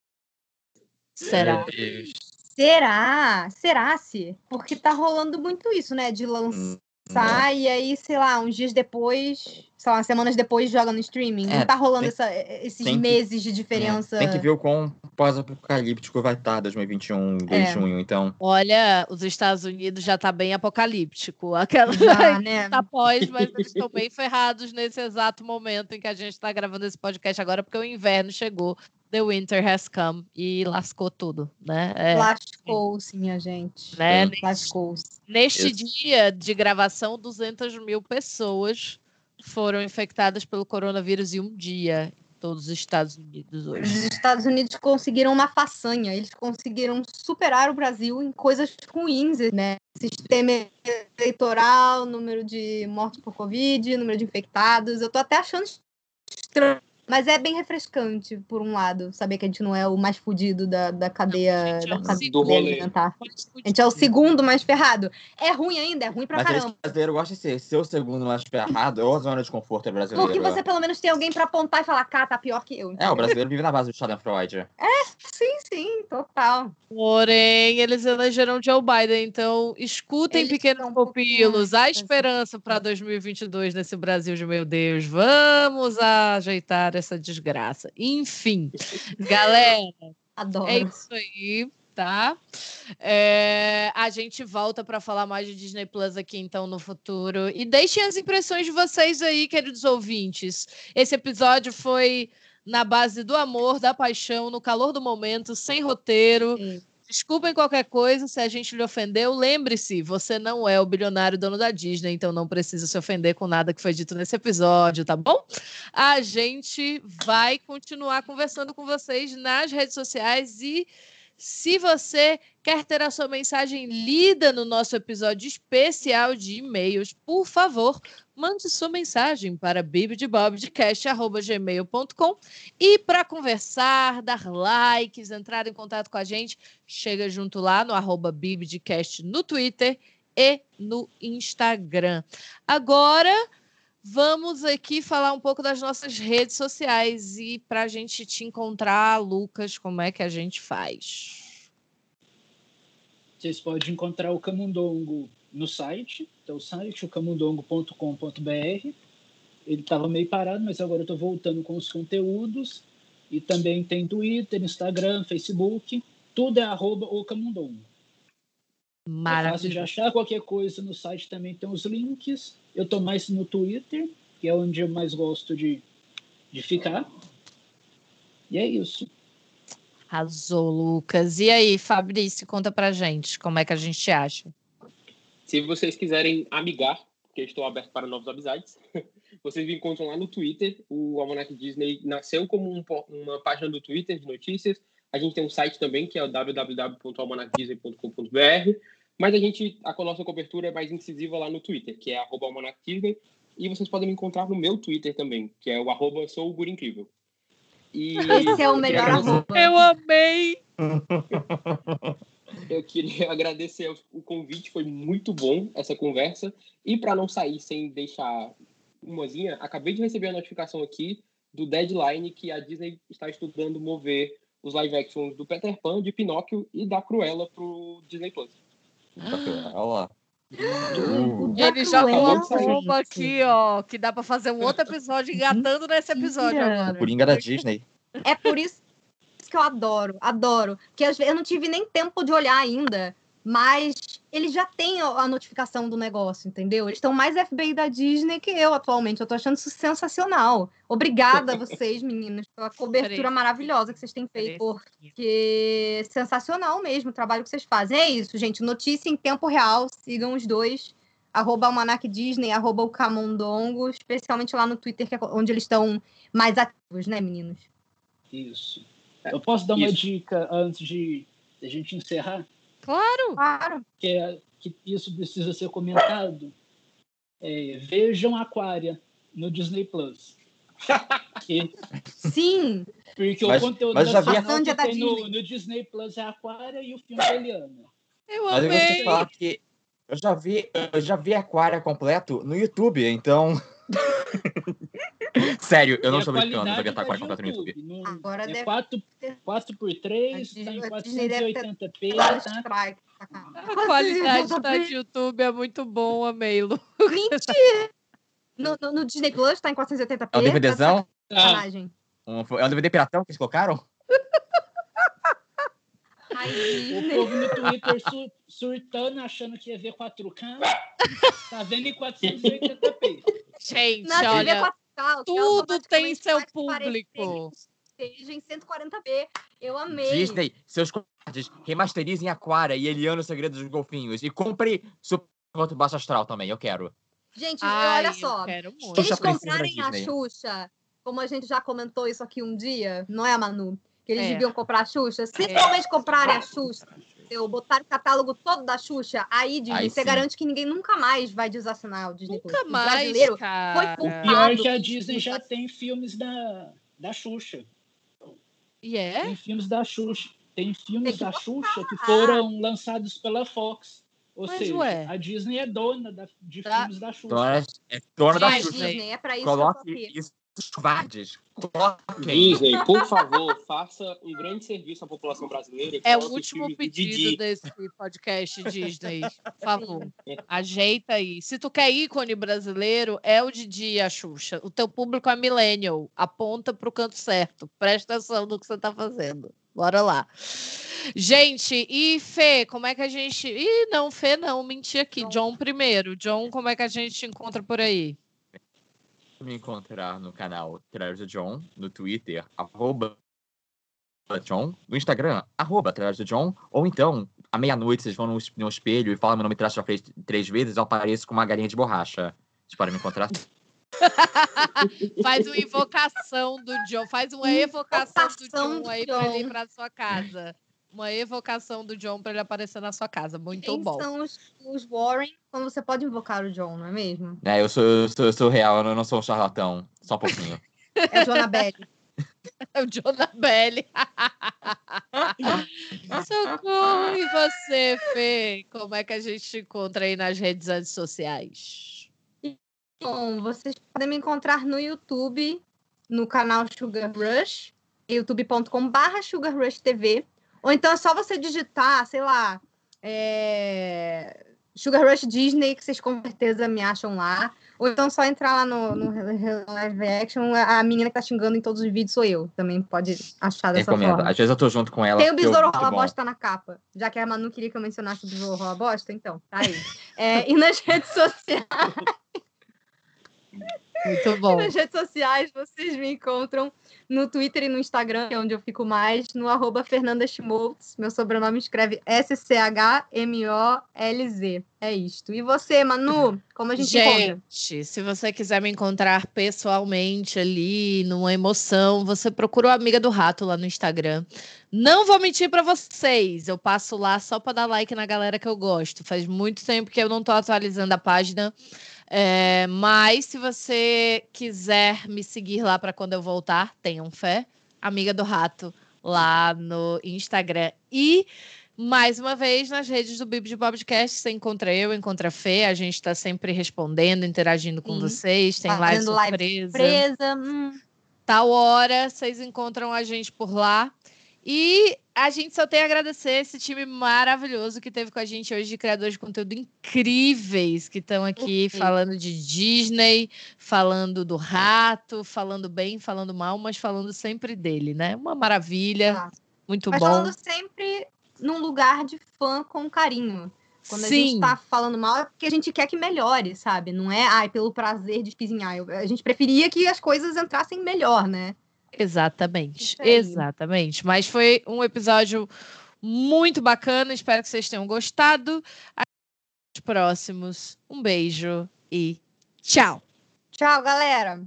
será? Meu Deus. Será? Será se? Porque tá rolando muito isso, né? De lançar Hum, e aí, sei lá, uns dias depois, sei lá, semanas depois joga no streaming. É, Não tá rolando tem- essa- esses tem que- meses de é, diferença. Tem que ver o quão pós-apocalíptico vai estar 2021 de É. junho, então. Olha, os Estados Unidos já tá bem apocalíptico. Aquela Já, [LAUGHS] né? tá pós, mas eles estão bem ferrados nesse exato momento em que a gente está gravando esse podcast agora, porque o inverno chegou. The winter has come e lascou tudo, né? É, Lascou, sim, a gente. né? Lascou. Neste Isso. dia de gravação, 200 mil pessoas foram infectadas pelo coronavírus em um dia em todos os Estados Unidos Os hoje. Estados Unidos conseguiram uma façanha. Eles conseguiram superar o Brasil em coisas ruins, né? Sistema eleitoral, número de mortos por Covid, número de infectados. Eu tô até achando estranho. Mas é bem refrescante, por um lado, saber que a gente não é o mais fudido da, da cadeia, é da cadeia do alimentar. A gente é o segundo mais ferrado. É ruim ainda, é ruim pra Mas é caramba. o brasileiro gosta de ser. O segundo mais ferrado ou a zona de conforto é brasileiro. Porque você pelo menos tem alguém pra apontar e falar, cá, tá pior que eu. É, o brasileiro vive na base do Schadenfreude. Sim, sim, total. Porém, eles elegeram Joe Biden, então escutem, Eles pequenos pupilos, há mais esperança para 2022 nesse Brasil de meu Deus. Vamos ajeitar essa desgraça. Enfim, galera, Adoro. é isso aí, tá? É, a gente volta para falar mais de Disney Plus aqui então no futuro. E deixem as impressões de vocês aí, queridos ouvintes. Esse episódio foi na base do amor, da paixão, no calor do momento, sem roteiro. Sim. Desculpem qualquer coisa se a gente lhe ofendeu. Lembre-se, você não é o bilionário dono da Disney, então não precisa se ofender com nada que foi dito nesse episódio, tá bom? A gente vai continuar conversando com vocês nas redes sociais e Se você quer ter a sua mensagem lida no nosso episódio especial de e-mails, por favor, mande sua mensagem para bibdebobdecast.gmail.com e para conversar, dar likes, entrar em contato com a gente, chega junto lá no arroba bibdecast no Twitter e no Instagram. Agora vamos aqui falar um pouco das nossas redes sociais e para a gente te encontrar, Lucas, como é que a gente faz? Vocês podem encontrar o Camundongo no site, então o site, o camundongo.com.br. Ele estava meio parado, mas agora eu estou voltando com os conteúdos. E também tem Twitter, Instagram, Facebook. Tudo é arroba o Camundongo. Maravilha. É fácil de achar qualquer coisa no site também tem os links. Eu estou mais no Twitter, que é onde eu mais gosto de, de ficar. E é isso. Arrasou, Lucas. E aí, Fabrício, conta pra gente como é que a gente acha. Se vocês quiserem amigar, porque estou aberto para novas amizades, [LAUGHS] vocês me encontram lá no Twitter. O Almanac Disney nasceu como um, uma página do Twitter de notícias. A gente tem um site também, que é o www.almanacdisney.com.br. Mas a gente, a nossa cobertura é mais incisiva lá no Twitter, que é arroba Disney. E vocês podem me encontrar no meu Twitter também, que é o arroba Sou o Guri Incrível. E Esse é o melhor arroba. Eu amei! [LAUGHS] Eu queria [LAUGHS] agradecer o convite, foi muito bom essa conversa. E para não sair sem deixar umazinha, acabei de receber a notificação aqui do deadline que a Disney está estudando mover os live actions do Peter Pan, de Pinóquio e da Cruella pro Disney Plus. Olha lá. Ele já colocou uma aqui, ó, que dá para fazer um outro episódio engatando nesse episódio agora. Coringa da Disney. É por isso que eu adoro, adoro. Porque eu não tive nem tempo de olhar ainda, mas eles já têm a notificação do negócio, entendeu? Eles estão mais FBI da Disney que eu atualmente. Eu tô achando isso sensacional. Obrigada a [LAUGHS] vocês, meninas, pela cobertura maravilhosa que vocês têm feito, porque sensacional mesmo o trabalho que vocês fazem. É isso, gente. Notícia em tempo real. Sigam os dois. Arroba Almanac Disney, arroba o Camundongo, especialmente lá no Twitter, que é onde eles estão mais ativos, né, meninos? Isso. Eu posso dar uma isso. dica antes de a gente encerrar? Claro! Claro! Que, é, que isso precisa ser comentado. É, vejam Aquária no Disney Plus. [LAUGHS] que, Sim! Porque mas, o conteúdo mas da já vi... que tem no, no, Disney Plus é Aquária e o filme é Eliana. Eu mas amei! eu vou te falar que eu já vi, eu já vi Aquária completo no YouTube, então. [LAUGHS] [LAUGHS] Sério, eu não estou brincando sobre Aquária completo no YouTube. No, Agora é deve 4, 4x3, tá em 480p. Tá? A qualidade da YouTube é muito bom, amei, Lu. Mentira! [LAUGHS] No, no, no, Disney Plus tá em 480p. É um DVDzão? Ah, um, é um DVD piratão que eles colocaram? [LAUGHS] Ai, o povo no Twitter sur, surtando, achando que ia ver 4K. Tá vendo em 480p. Gente, Na olha, 4K, tudo tem seu público. Seja em 140p. Eu amei. Disney, seus covardes, remasterizem Aquária e Eliana o Segredo dos Golfinhos. E compre Super Baixo Astral também, eu quero. Gente, Ai, olha só. Muito. Eles comprarem a. Xuxa, como a gente já comentou isso aqui um dia, não é, Manu? Que eles É. deviam comprar a Xuxa. Se realmente comprarem a Xuxa, eu botar o catálogo todo da Xuxa, aí Disney, Aí você sim. garante que ninguém nunca mais vai desassinar o Disney Plus. Nunca O mais, brasileiro cara. foi O pior é que a Disney já tem filmes da, da Xuxa. E é? Tem filmes da Xuxa. Tem filmes Tem da que Xuxa que foram lançados pela Fox. Ou Mas, seja, ué. a Disney é dona da- de filmes da Xuxa. Dona, é dona da Xuxa. Disney, é pra isso que eu tô Coloque aqui. Isso, covardes. Coloquem. Disney, por favor, faça um grande serviço à população brasileira. e É o os último pedido Didi. desse podcast Disney. [LAUGHS] Por favor, ajeita aí. Se tu quer ícone brasileiro, é o Didi e a Xuxa. O teu público é millennial. Aponta pro canto certo. Presta atenção no que você tá fazendo. Bora lá. Gente, e Fê, como é que a gente. Ih, não, Fê, não, menti aqui. John primeiro. John, como é que a gente encontra por aí? Me encontrar no canal do John, no Twitter, arroba John, no Instagram, arroba do John, ou então, à meia-noite, vocês vão no, no espelho e falam meu nome traço pra frente três vezes, eu apareço com uma galinha de borracha. Vocês podem me encontrar? [LAUGHS] Faz uma invocação do John. Faz uma evocação do John aí pra ele ir pra sua casa. Uma evocação do John para ele aparecer na sua casa. Muito Quem bom. são os, os Warren quando você pode invocar o John, não é mesmo? É, eu sou, eu sou, eu sou real, eu não sou um charlatão. Só um pouquinho. [LAUGHS] [LAUGHS] É o Annabelle. É o Jonah Belli. [LAUGHS] Socorro! E você, Fê? Como é que a gente te encontra aí nas redes sociais? Bom, vocês podem me encontrar no YouTube, no canal Sugar Rush, youtube.com.br Sugar Rush TV. Ou então é só você digitar, sei lá, é... Sugar Rush Disney, que vocês com certeza me acham lá. Ou então só entrar lá no, no live action, a menina que tá xingando em todos os vídeos sou eu. Também pode achar dessa Recomendo. forma. Às vezes eu tô junto com ela. Tem o Besouro Rola. Bosta na capa. Já que a Manu queria que eu mencionasse o Besouro Rola Bosta, então, tá aí. É, e nas [LAUGHS] redes sociais, Muito bom. nas redes sociais, vocês me encontram no Twitter e no Instagram, que é onde eu fico mais, no arroba Fernanda Schmoltz. Meu sobrenome escreve S-C-H-M-O-L-Z. É isto. E você, Manu? Como a gente encontra? Gente, se você quiser me encontrar pessoalmente ali, numa emoção, você procura o Amiga do Rato lá no Instagram. Não vou mentir pra vocês, eu passo lá só pra dar like na galera que eu gosto. Faz muito tempo que eu não tô atualizando a página. É, mas se você quiser me seguir lá para quando eu voltar, tenham fé. Amiga do Rato lá no Instagram. E mais uma vez nas redes do Bibi de Podcast, você encontra eu, encontra a Fê, a gente está sempre respondendo, interagindo com Sim. vocês, tem live Fazendo live surpresa. Presa. Hum. Tal hora, vocês encontram a gente por lá. E a gente só tem a agradecer esse time maravilhoso que teve com a gente hoje de criadores de conteúdo incríveis que estão aqui Perfeito. falando de Disney, falando do rato, falando bem, falando mal, mas falando sempre dele, né? Uma maravilha, Tá. muito Mas bom. falando sempre num lugar de fã com carinho. Quando a Sim, gente tá falando mal é porque a gente quer que melhore, sabe? Não é, ai, pelo prazer de espizinhar. A gente preferia que as coisas entrassem melhor, né? Exatamente, exatamente. Mas foi um episódio muito bacana, espero que vocês tenham gostado. Até os próximos. Um beijo e tchau. Tchau, galera.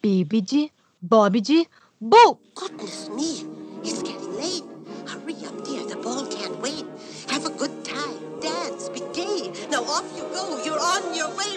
Bibidi, Bobidi, Boo! Goodness me, it's getting late. Hurry up, dear. The ball can't wait. Have a good time. Dance. Be gay. Now off you go. You're on your way.